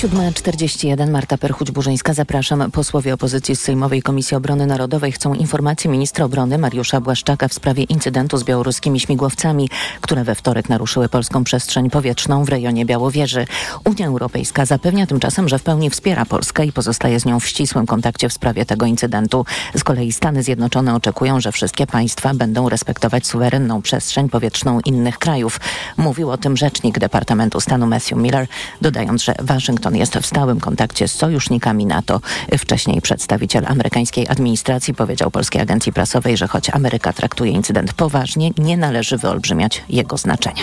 7.41 Marta Perchuć-Burzyńska. Zapraszam. Posłowie opozycji z Sejmowej Komisji Obrony Narodowej chcą informacji ministra obrony Mariusza Błaszczaka w sprawie incydentu z białoruskimi śmigłowcami, które we wtorek naruszyły polską przestrzeń powietrzną w rejonie Białowieży. Unia Europejska zapewnia tymczasem, że w pełni wspiera Polskę i pozostaje z nią w ścisłym kontakcie w sprawie tego incydentu. Z kolei Stany Zjednoczone oczekują, że wszystkie państwa będą respektować suwerenną przestrzeń powietrzną innych krajów. Mówił o tym rzecznik Departamentu Stanu Matthew Miller, dodając, że Waszyngton jest w stałym kontakcie z sojusznikami NATO. Wcześniej przedstawiciel amerykańskiej administracji powiedział polskiej agencji prasowej, że choć Ameryka traktuje incydent poważnie, nie należy wyolbrzymiać jego znaczenia.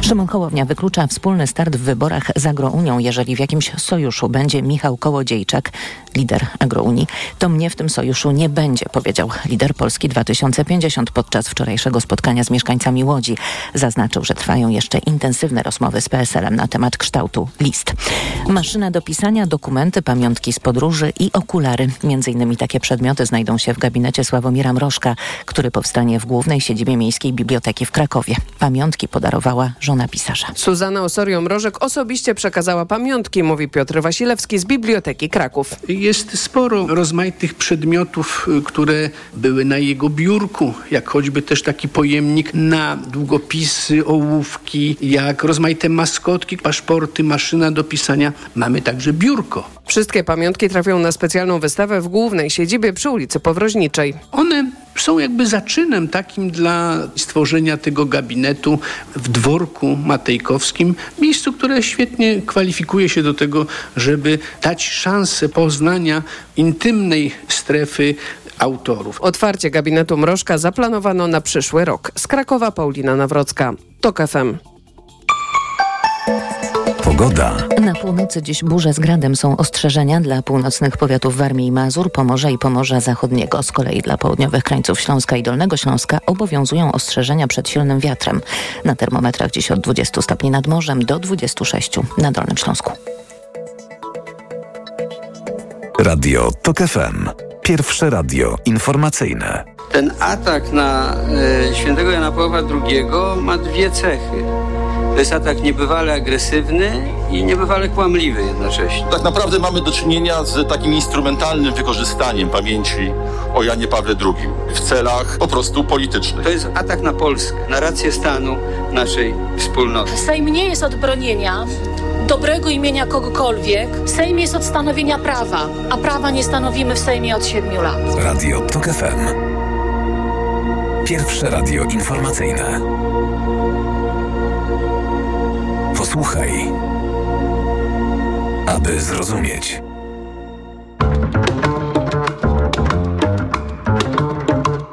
Szymon Hołownia wyklucza wspólny start w wyborach z Agrounią, jeżeli w jakimś sojuszu będzie Michał Kołodziejczak, lider Agrounii. To mnie w tym sojuszu nie będzie, powiedział lider Polski 2050 podczas wczorajszego spotkania z mieszkańcami Łodzi. Zaznaczył, że trwają jeszcze intensywne rozmowy z PSL-em na temat kształtu list. Maszyna do pisania, dokumenty, pamiątki z podróży i okulary. Między innymi takie przedmioty znajdą się w gabinecie Sławomira Mrożka, który powstanie w głównej siedzibie Miejskiej Biblioteki w Krakowie. Pamiątki podarowała żona pisarza. Suzana Osorio-Mrożek osobiście przekazała pamiątki, mówi Piotr Wasilewski z Biblioteki Kraków. Jest sporo rozmaitych przedmiotów, y, które były na jego biurku, jak choćby też taki pojemnik na długopisy, ołówki, jak rozmaite maskotki, paszporty, maszyna do pisania. Mamy także biurko. Wszystkie pamiątki trafią na specjalną wystawę w głównej siedzibie przy ulicy Powroźniczej. One są jakby zaczynem takim dla stworzenia tego gabinetu w dworku matejkowskim, miejscu, które świetnie kwalifikuje się do tego, żeby dać szansę poznania intymnej strefy autorów. Otwarcie gabinetu Mrożka zaplanowano na przyszły rok. Z Krakowa Paulina Nawrocka. TOK FM. Pogoda. Na północy dziś burze z gradem są ostrzeżenia dla północnych powiatów Warmii i Mazur, Pomorza i Pomorza Zachodniego. Z kolei dla południowych krańców Śląska i Dolnego Śląska obowiązują ostrzeżenia przed silnym wiatrem. Na termometrach dziś od 20 stopni nad morzem do 26 na Dolnym Śląsku. Radio TOK FM. Pierwsze radio informacyjne. Ten atak na y, świętego Jana Pawła II ma dwie cechy. To jest atak niebywale agresywny i niebywale kłamliwy jednocześnie. Tak naprawdę mamy do czynienia z takim instrumentalnym wykorzystaniem pamięci o Janie Pawle II w celach po prostu politycznych. To jest atak na Polskę, na rację stanu naszej wspólnoty. Sejm nie jest od bronienia dobrego imienia kogokolwiek. Sejm jest od stanowienia prawa, a prawa nie stanowimy w Sejmie od siedmiu lat. Radio TOK FM. Pierwsze radio informacyjne. Posłuchaj, aby zrozumieć.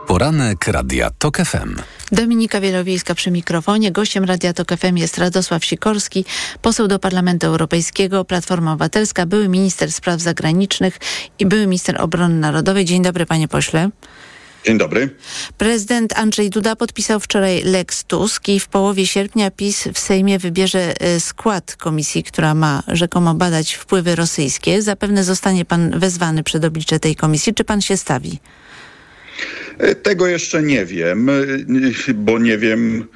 Poranek Radia TOK FM. Dominika Wielowiejska przy mikrofonie. Gościem Radia Tok FM jest Radosław Sikorski, poseł do Parlamentu Europejskiego, Platforma Obywatelska, były minister spraw zagranicznych i były minister obrony narodowej. Dzień dobry panie pośle. Dzień dobry. Prezydent Andrzej Duda podpisał wczoraj Lex Tusk i w połowie sierpnia PiS w Sejmie wybierze e, skład komisji, która ma rzekomo badać wpływy rosyjskie. Zapewne zostanie pan wezwany przed oblicze tej komisji. Czy pan się stawi? Tego jeszcze nie wiem, bo nie wiem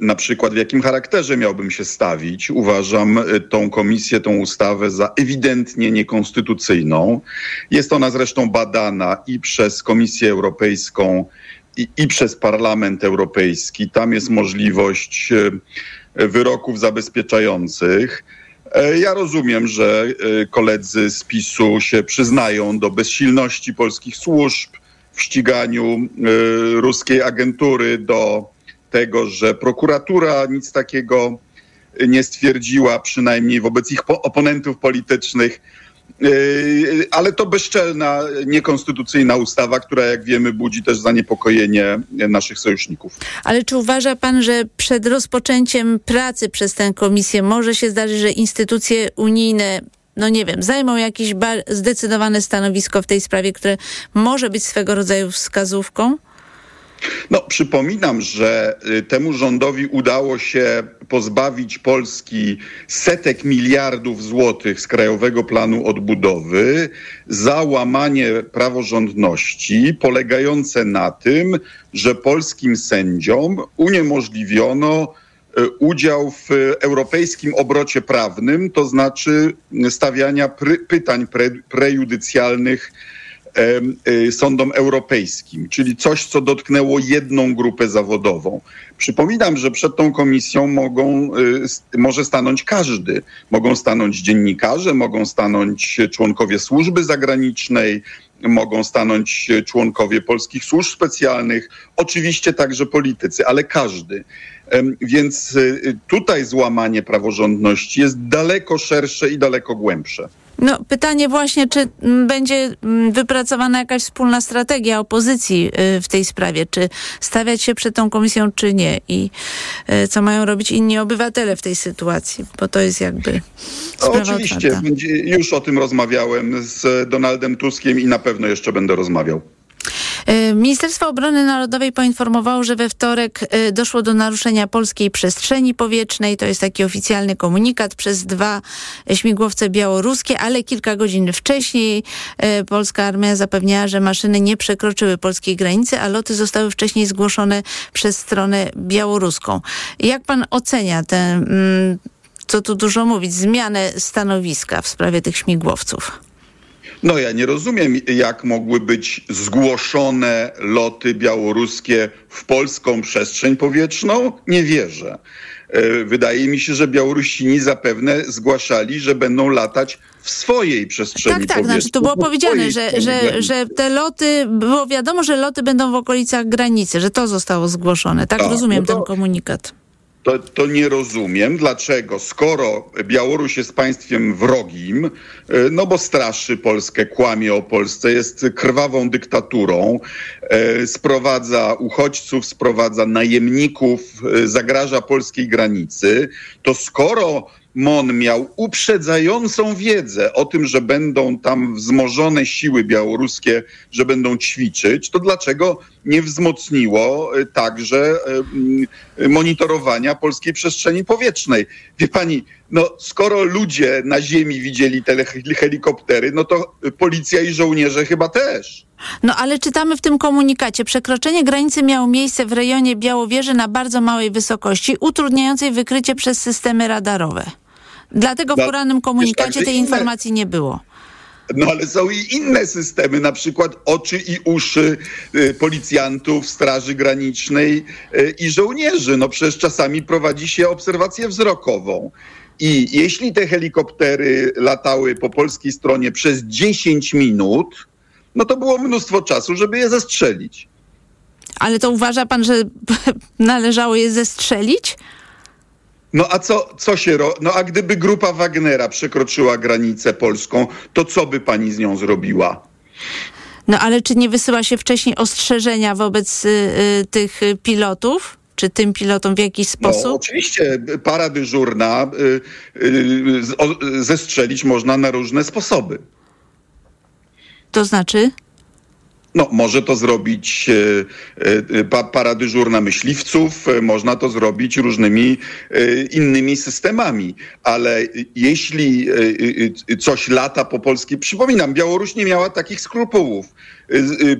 na przykład w jakim charakterze miałbym się stawić. Uważam e, tą komisję, tą ustawę za ewidentnie niekonstytucyjną. Jest ona zresztą badana i przez Komisję Europejską, i, i przez Parlament Europejski. Tam jest możliwość e, wyroków zabezpieczających. E, ja rozumiem, że koledzy z PiSu się przyznają do bezsilności polskich służb w ściganiu ruskiej agentury, do tego, że prokuratura nic takiego nie stwierdziła, przynajmniej wobec ich oponentów politycznych. Yy, ale to bezczelna, niekonstytucyjna ustawa, która jak wiemy budzi też zaniepokojenie naszych sojuszników. Ale czy uważa pan, że przed rozpoczęciem pracy przez tę komisję może się zdarzyć, że instytucje unijne no nie wiem, zajmą jakieś zdecydowane stanowisko w tej sprawie, które może być swego rodzaju wskazówką? No, przypominam, że y, temu rządowi udało się pozbawić Polski setek miliardów złotych z Krajowego Planu Odbudowy za łamanie praworządności polegające na tym, że polskim sędziom uniemożliwiono udział w europejskim obrocie prawnym, to znaczy stawiania pytań pre, prejudycjalnych Y, sądom europejskim, czyli coś, co dotknęło jedną grupę zawodową. Przypominam, że przed tą komisją mogą, y, może stanąć każdy. Mogą stanąć dziennikarze, mogą stanąć członkowie służby zagranicznej, mogą stanąć członkowie polskich służb specjalnych, oczywiście także politycy, ale każdy. Więc y, tutaj złamanie praworządności jest daleko szersze i daleko głębsze. No, pytanie właśnie, czy będzie mm, wypracowana jakaś wspólna strategia opozycji y, w tej sprawie, czy stawiać się przed tą komisją, czy nie? I y, co mają robić inni obywatele w tej sytuacji, bo to jest jakby Oczywiście, już o tym rozmawiałem z Donaldem Tuskiem i na pewno jeszcze będę rozmawiał. E, Ministerstwo Obrony Narodowej poinformowało, że we wtorek e, doszło do naruszenia polskiej przestrzeni powietrznej. To jest taki oficjalny komunikat przez dwa śmigłowce białoruskie, ale kilka godzin wcześniej e, polska armia zapewniała, że maszyny nie przekroczyły polskiej granicy, a loty zostały wcześniej zgłoszone przez stronę białoruską. Jak pan ocenia tę, mm, co tu dużo mówić, zmianę stanowiska w sprawie tych śmigłowców? No ja nie rozumiem, jak mogły być zgłoszone loty białoruskie w polską przestrzeń powietrzną. Nie wierzę. E, wydaje mi się, że Białorusini zapewne zgłaszali, że będą latać w swojej przestrzeni Tak, tak, znaczy to było powiedziane, że, że, że te loty, było wiadomo, że loty będą w okolicach granicy, że to zostało zgłoszone. Tak, tak rozumiem no to, ten komunikat to, to nie rozumiem, dlaczego, skoro Białoruś jest państwem wrogim, e, no bo straszy Polskę, kłamie o Polsce, jest krwawą dyktaturą, e, sprowadza uchodźców, sprowadza najemników, e, zagraża polskiej granicy, to skoro MON miał uprzedzającą wiedzę o tym, że będą tam wzmożone siły białoruskie, że będą ćwiczyć, to dlaczego nie wzmocniło e, także e, monitorowania polskiej przestrzeni powietrznej? Wie pani, no skoro ludzie na ziemi widzieli te helikoptery, no to policja i żołnierze chyba też. No ale czytamy w tym komunikacie, przekroczenie granicy miało miejsce w rejonie Białowieży na bardzo małej wysokości, utrudniającej wykrycie przez systemy radarowe. Dlatego w porannym komunikacie tej informacji nie było. No ale są i inne systemy, na przykład oczy i uszy y, policjantów, Straży Granicznej y, i żołnierzy. No przecież czasami prowadzi się obserwację wzrokową. I jeśli te helikoptery latały po polskiej stronie przez 10 minut, no to było mnóstwo czasu, żeby je zestrzelić. Ale to uważa pan, że należało je zestrzelić? No a co, co się ro... No a gdyby grupa Wagnera przekroczyła granicę polską, to co by pani z nią zrobiła? No ale czy nie wysyła się wcześniej ostrzeżenia wobec y, y, tych pilotów? Czy tym pilotom w jakiś no, sposób? No, oczywiście para dyżurna y, y, zestrzelić można na różne sposoby. To znaczy? No, może to zrobić e, e, paradyżur na myśliwców, e, można to zrobić różnymi innymi systemami, ale jeśli coś lata po polskiej, przypominam, Białoruś nie miała takich skrupułów.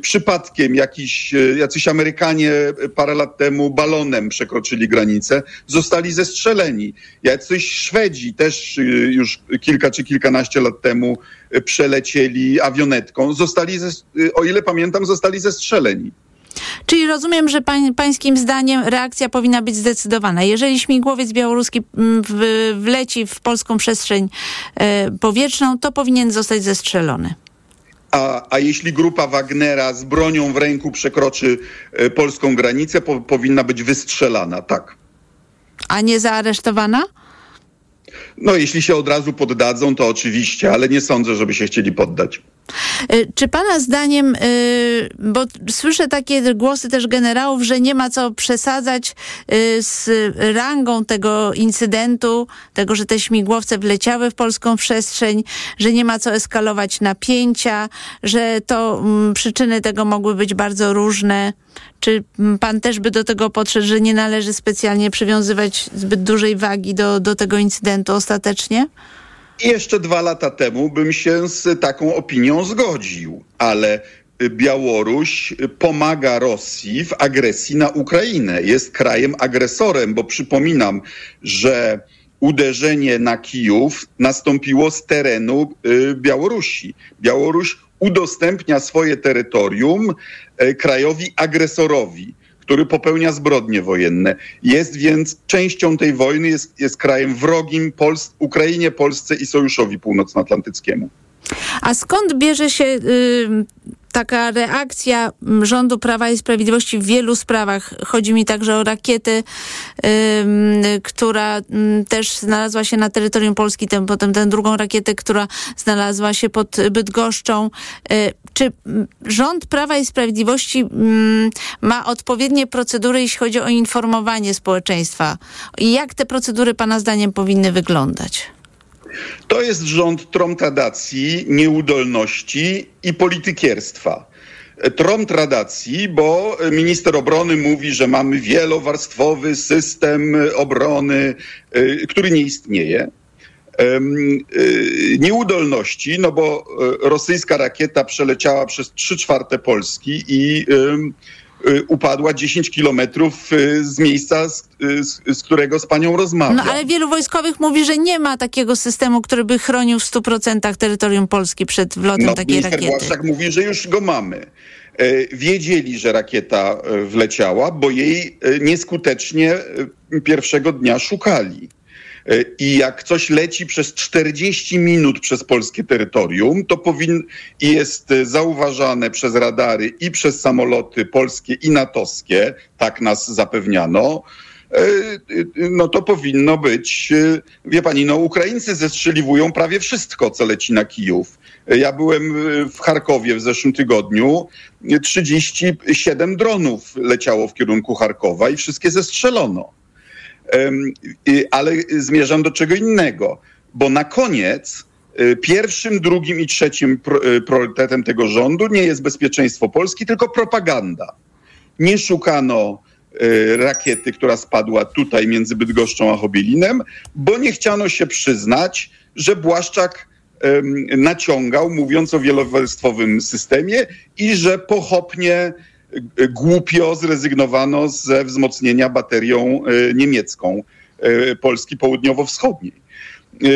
Przypadkiem jakiś, jacyś Amerykanie parę lat temu balonem przekroczyli granicę, zostali zestrzeleni. Jacyś Szwedzi też już kilka czy kilkanaście lat temu przelecieli awionetką, zostali, o ile pamiętam, zostali zestrzeleni. Czyli rozumiem, że pań, pańskim zdaniem reakcja powinna być zdecydowana. Jeżeli śmigłowiec białoruski mm, wleci w polską przestrzeń e, powietrzną, to powinien zostać zestrzelony. A, a jeśli grupa Wagnera z bronią w ręku przekroczy e, polską granicę, po, powinna być wystrzelana, tak. A nie zaaresztowana? No, jeśli się od razu poddadzą, to oczywiście, ale nie sądzę, żeby się chcieli poddać. E, czy pana zdaniem, e, bo słyszę takie głosy też generałów, że nie ma co przesadzać e, z rangą tego incydentu, tego, że te śmigłowce wleciały w polską przestrzeń, że nie ma co eskalować napięcia, że to mm, przyczyny tego mogły być bardzo różne. Czy pan też by do tego podszedł, że nie należy specjalnie przywiązywać zbyt dużej wagi do, do tego incydentu ostatecznie? I jeszcze dwa lata temu bym się z taką opinią zgodził, ale Białoruś pomaga Rosji w agresji na Ukrainę. Jest krajem agresorem, bo przypominam, że uderzenie na Kijów nastąpiło z terenu y, Białorusi. Białoruś udostępnia swoje terytorium y, krajowi agresorowi, który popełnia zbrodnie wojenne. Jest więc częścią tej wojny, jest, jest krajem wrogim Ukrainie, Polsce i Sojuszowi Północnoatlantyckiemu. A skąd bierze się y, taka reakcja rządu Prawa i Sprawiedliwości w wielu sprawach? Chodzi mi także o rakietę, y, która y, też znalazła się na terytorium Polski, ten, potem tę drugą rakietę, która znalazła się pod Bydgoszczą. Czy rząd Prawa i Sprawiedliwości ma odpowiednie procedury, jeśli chodzi o informowanie społeczeństwa? Jak te procedury Pana zdaniem powinny wyglądać? To jest rząd tromtradacji, nieudolności i politykierstwa. Tromtradacji, bo minister obrony mówi, że mamy wielowarstwowy system obrony, y, który nie istnieje. Y, nieudolności, no bo y, rosyjska rakieta przeleciała przez trzy czwarte Polski i Y, upadła 10 kilometrów z miejsca, z, z, z, którego z panią rozmawiam. No ale wielu wojskowych mówi, że nie ma takiego systemu, który by chronił w 100% terytorium Polski przed wlotem no, takiej minister rakiety. Błaszczak mówi, że już go mamy. E, wiedzieli, że rakieta e, wleciała, bo jej e, nieskutecznie pierwszego dnia szukali. E, I jak coś leci przez 40 minut przez polskie terytorium, to powin jest e, zauważane przez radary i przez samoloty polskie i natowskie, tak nas zapewniano, e, no to powinno być, wie pani, no Ukraińcy zestrzeliwują prawie wszystko, co leci na Kijów. Ja byłem w Charkowie w zeszłym tygodniu. 37 dronów leciało w kierunku Charkowa i wszystkie zestrzelono ale zmierzam do czego innego, bo na koniec y, pierwszym, drugim i trzecim y, priorytetem tego rządu nie jest bezpieczeństwo Polski, tylko propaganda. Nie szukano y, rakiety, która spadła tutaj między Bydgoszczą a Chobielinem, bo nie chciano się przyznać, że Błaszczak naciągał, mówiąc o wielowarstwowym systemie i że pochopnie głupio zrezygnowano ze wzmocnienia baterią e, niemiecką e, Polski południowo-wschodniej. E,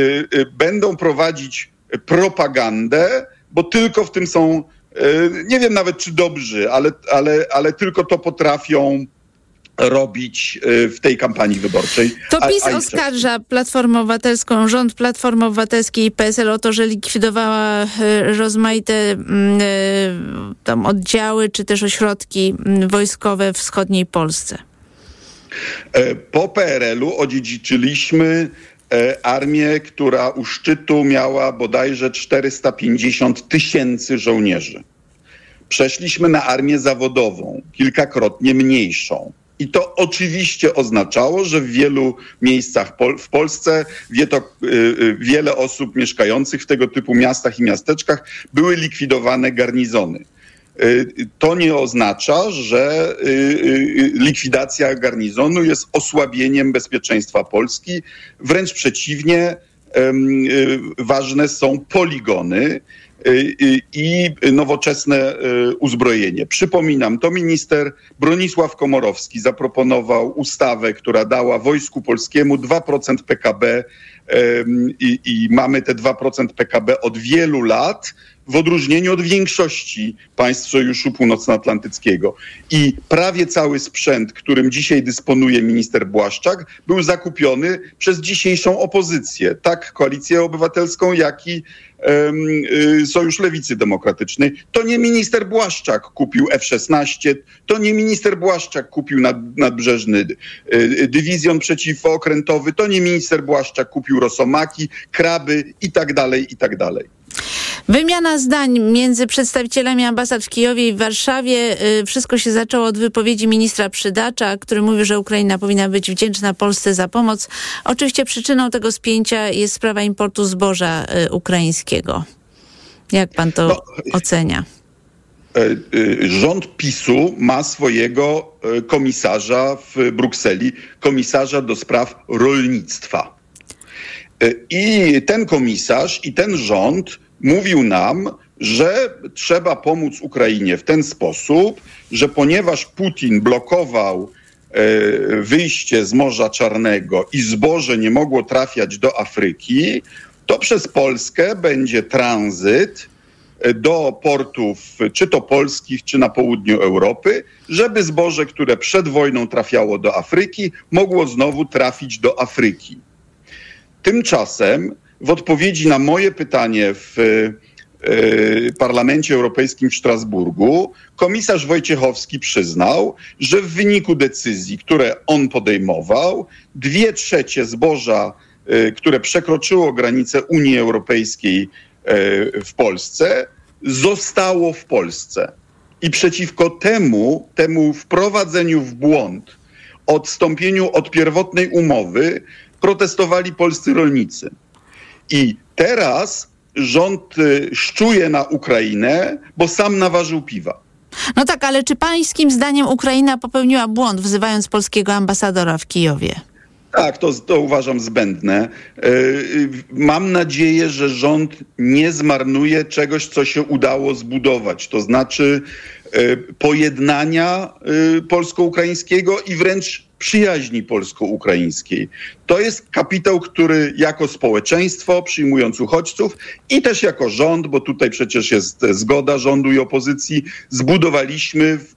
będą prowadzić propagandę, bo tylko w tym są, nie wiem nawet czy dobrzy, ale, ale, ale tylko to potrafią robić e, w tej kampanii wyborczej. To PiS a, oskarża Platformę Obywatelską, rząd Platformy Obywatelskiej i PSL o to, że likwidowała e, rozmaite mm, e, tam oddziały czy też ośrodki mm, wojskowe w wschodniej Polsce. Po PRL-u odziedziczyliśmy armię, która u szczytu miała bodajże 450 tysięcy żołnierzy. Przeszliśmy na armię zawodową, kilkakrotnie mniejszą. I to oczywiście oznaczało, że w wielu miejscach Pol w Polsce wie to, y, y, wiele osób mieszkających w tego typu miastach i miasteczkach były likwidowane garnizony. Y, to nie oznacza, że likwidacja garnizonu jest osłabieniem bezpieczeństwa Polski. Wręcz przeciwnie, ważne są poligony i nowoczesne y, uzbrojenie. Przypominam, to minister Bronisław Komorowski zaproponował ustawę, która dała Wojsku Polskiemu 2% PKB i, i mamy te 2% PKB od wielu lat w odróżnieniu od większości państw Sojuszu Północnoatlantyckiego. I prawie cały sprzęt, którym dzisiaj dysponuje minister Błaszczak, był zakupiony przez dzisiejszą opozycję, tak Koalicję Obywatelską, jak i um, Sojusz Lewicy Demokratycznej. To nie minister Błaszczak kupił F-16, to nie minister Błaszczak kupił nad, nadbrzeżny y, dywizjon przeciwokrętowy, to nie minister Błaszczak kupił Rosomaki, kraby i tak dalej, i tak dalej. Wymiana zdań między przedstawicielami ambasad w Kijowie i w Warszawie. Y, wszystko się zaczęło od wypowiedzi ministra Przydacza, który mówi, że Ukraina powinna być wdzięczna Polsce za pomoc. Oczywiście przyczyną tego spięcia jest sprawa importu zboża y, ukraińskiego. Jak pan to no, ocenia? E, y, rząd PiSu ma swojego e, komisarza w Brukseli, komisarza do spraw rolnictwa. E, I ten komisarz i ten rząd mówił nam, że trzeba pomóc Ukrainie w ten sposób, że ponieważ Putin blokował e, wyjście z Morza Czarnego i zboże nie mogło trafiać do Afryki, to przez Polskę będzie tranzyt e, do portów, czy to polskich, czy na południu Europy, żeby zboże, które przed wojną trafiało do Afryki, mogło znowu trafić do Afryki. Tymczasem w odpowiedzi na moje pytanie w e, Parlamencie Europejskim w Strasburgu komisarz Wojciechowski przyznał, że w wyniku decyzji, które on podejmował, dwie trzecie zboża, e, które przekroczyło granicę Unii Europejskiej e, w Polsce, zostało w Polsce. I przeciwko temu, temu wprowadzeniu w błąd, odstąpieniu od pierwotnej umowy, protestowali polscy rolnicy. I teraz rząd y, szczuje na Ukrainę, bo sam naważył piwa. No tak, ale czy pańskim zdaniem Ukraina popełniła błąd, wzywając polskiego ambasadora w Kijowie? Tak, to, to uważam zbędne. Y, y, Mam nadzieję, że rząd nie zmarnuje czegoś, co się udało zbudować, to znaczy y, pojednania polsko-ukraińskiego i wręcz przyjaźni polsko-ukraińskiej. To jest kapitał, który jako społeczeństwo, przyjmując uchodźców i też jako rząd, bo tutaj przecież jest zgoda rządu i opozycji, zbudowaliśmy w,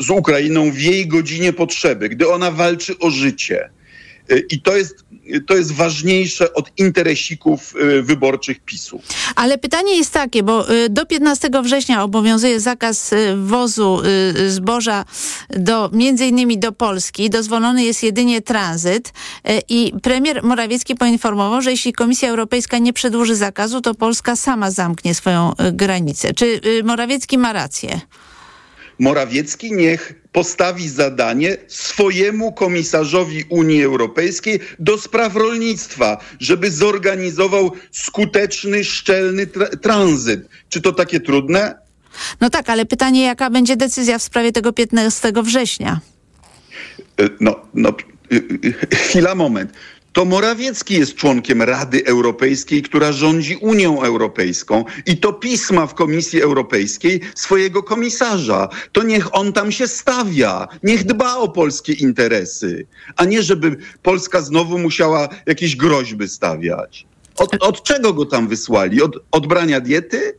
z Ukrainą w jej godzinie potrzeby, gdy ona walczy o życie. Y, I to jest, to jest ważniejsze od interesików y, wyborczych PiSu. Ale pytanie jest takie, bo y, do 15 września obowiązuje zakaz y, wwozu y, zboża do, między innymi do Polski. Dozwolony jest jedynie tranzyt y, i premier Morawiecki poinformował, że jeśli Komisja Europejska nie przedłuży zakazu, to Polska sama zamknie swoją y, granicę. Czy y, Morawiecki ma rację? Morawiecki niech postawi zadanie swojemu komisarzowi Unii Europejskiej do spraw rolnictwa, żeby zorganizował skuteczny, szczelny tra- tranzyt. Czy to takie trudne? No tak, ale pytanie, jaka będzie decyzja w sprawie tego 15 września? Y, No, no, y, y, chwila, moment. To Morawiecki jest członkiem Rady Europejskiej, która rządzi Unią Europejską i to pisma w Komisji Europejskiej swojego komisarza. To niech on tam się stawia, niech dba o polskie interesy, a nie żeby Polska znowu musiała jakieś groźby stawiać. Od, od czego go tam wysłali? Od odbrania diety?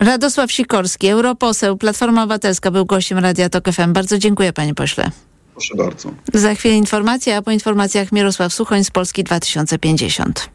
Radosław Sikorski, europoseł, Platforma Obywatelska, był gościem Radia Tok FM. Bardzo dziękuję, panie pośle. Za chwilę informacja, a po informacjach Mirosław Suchoń z Polski 2050.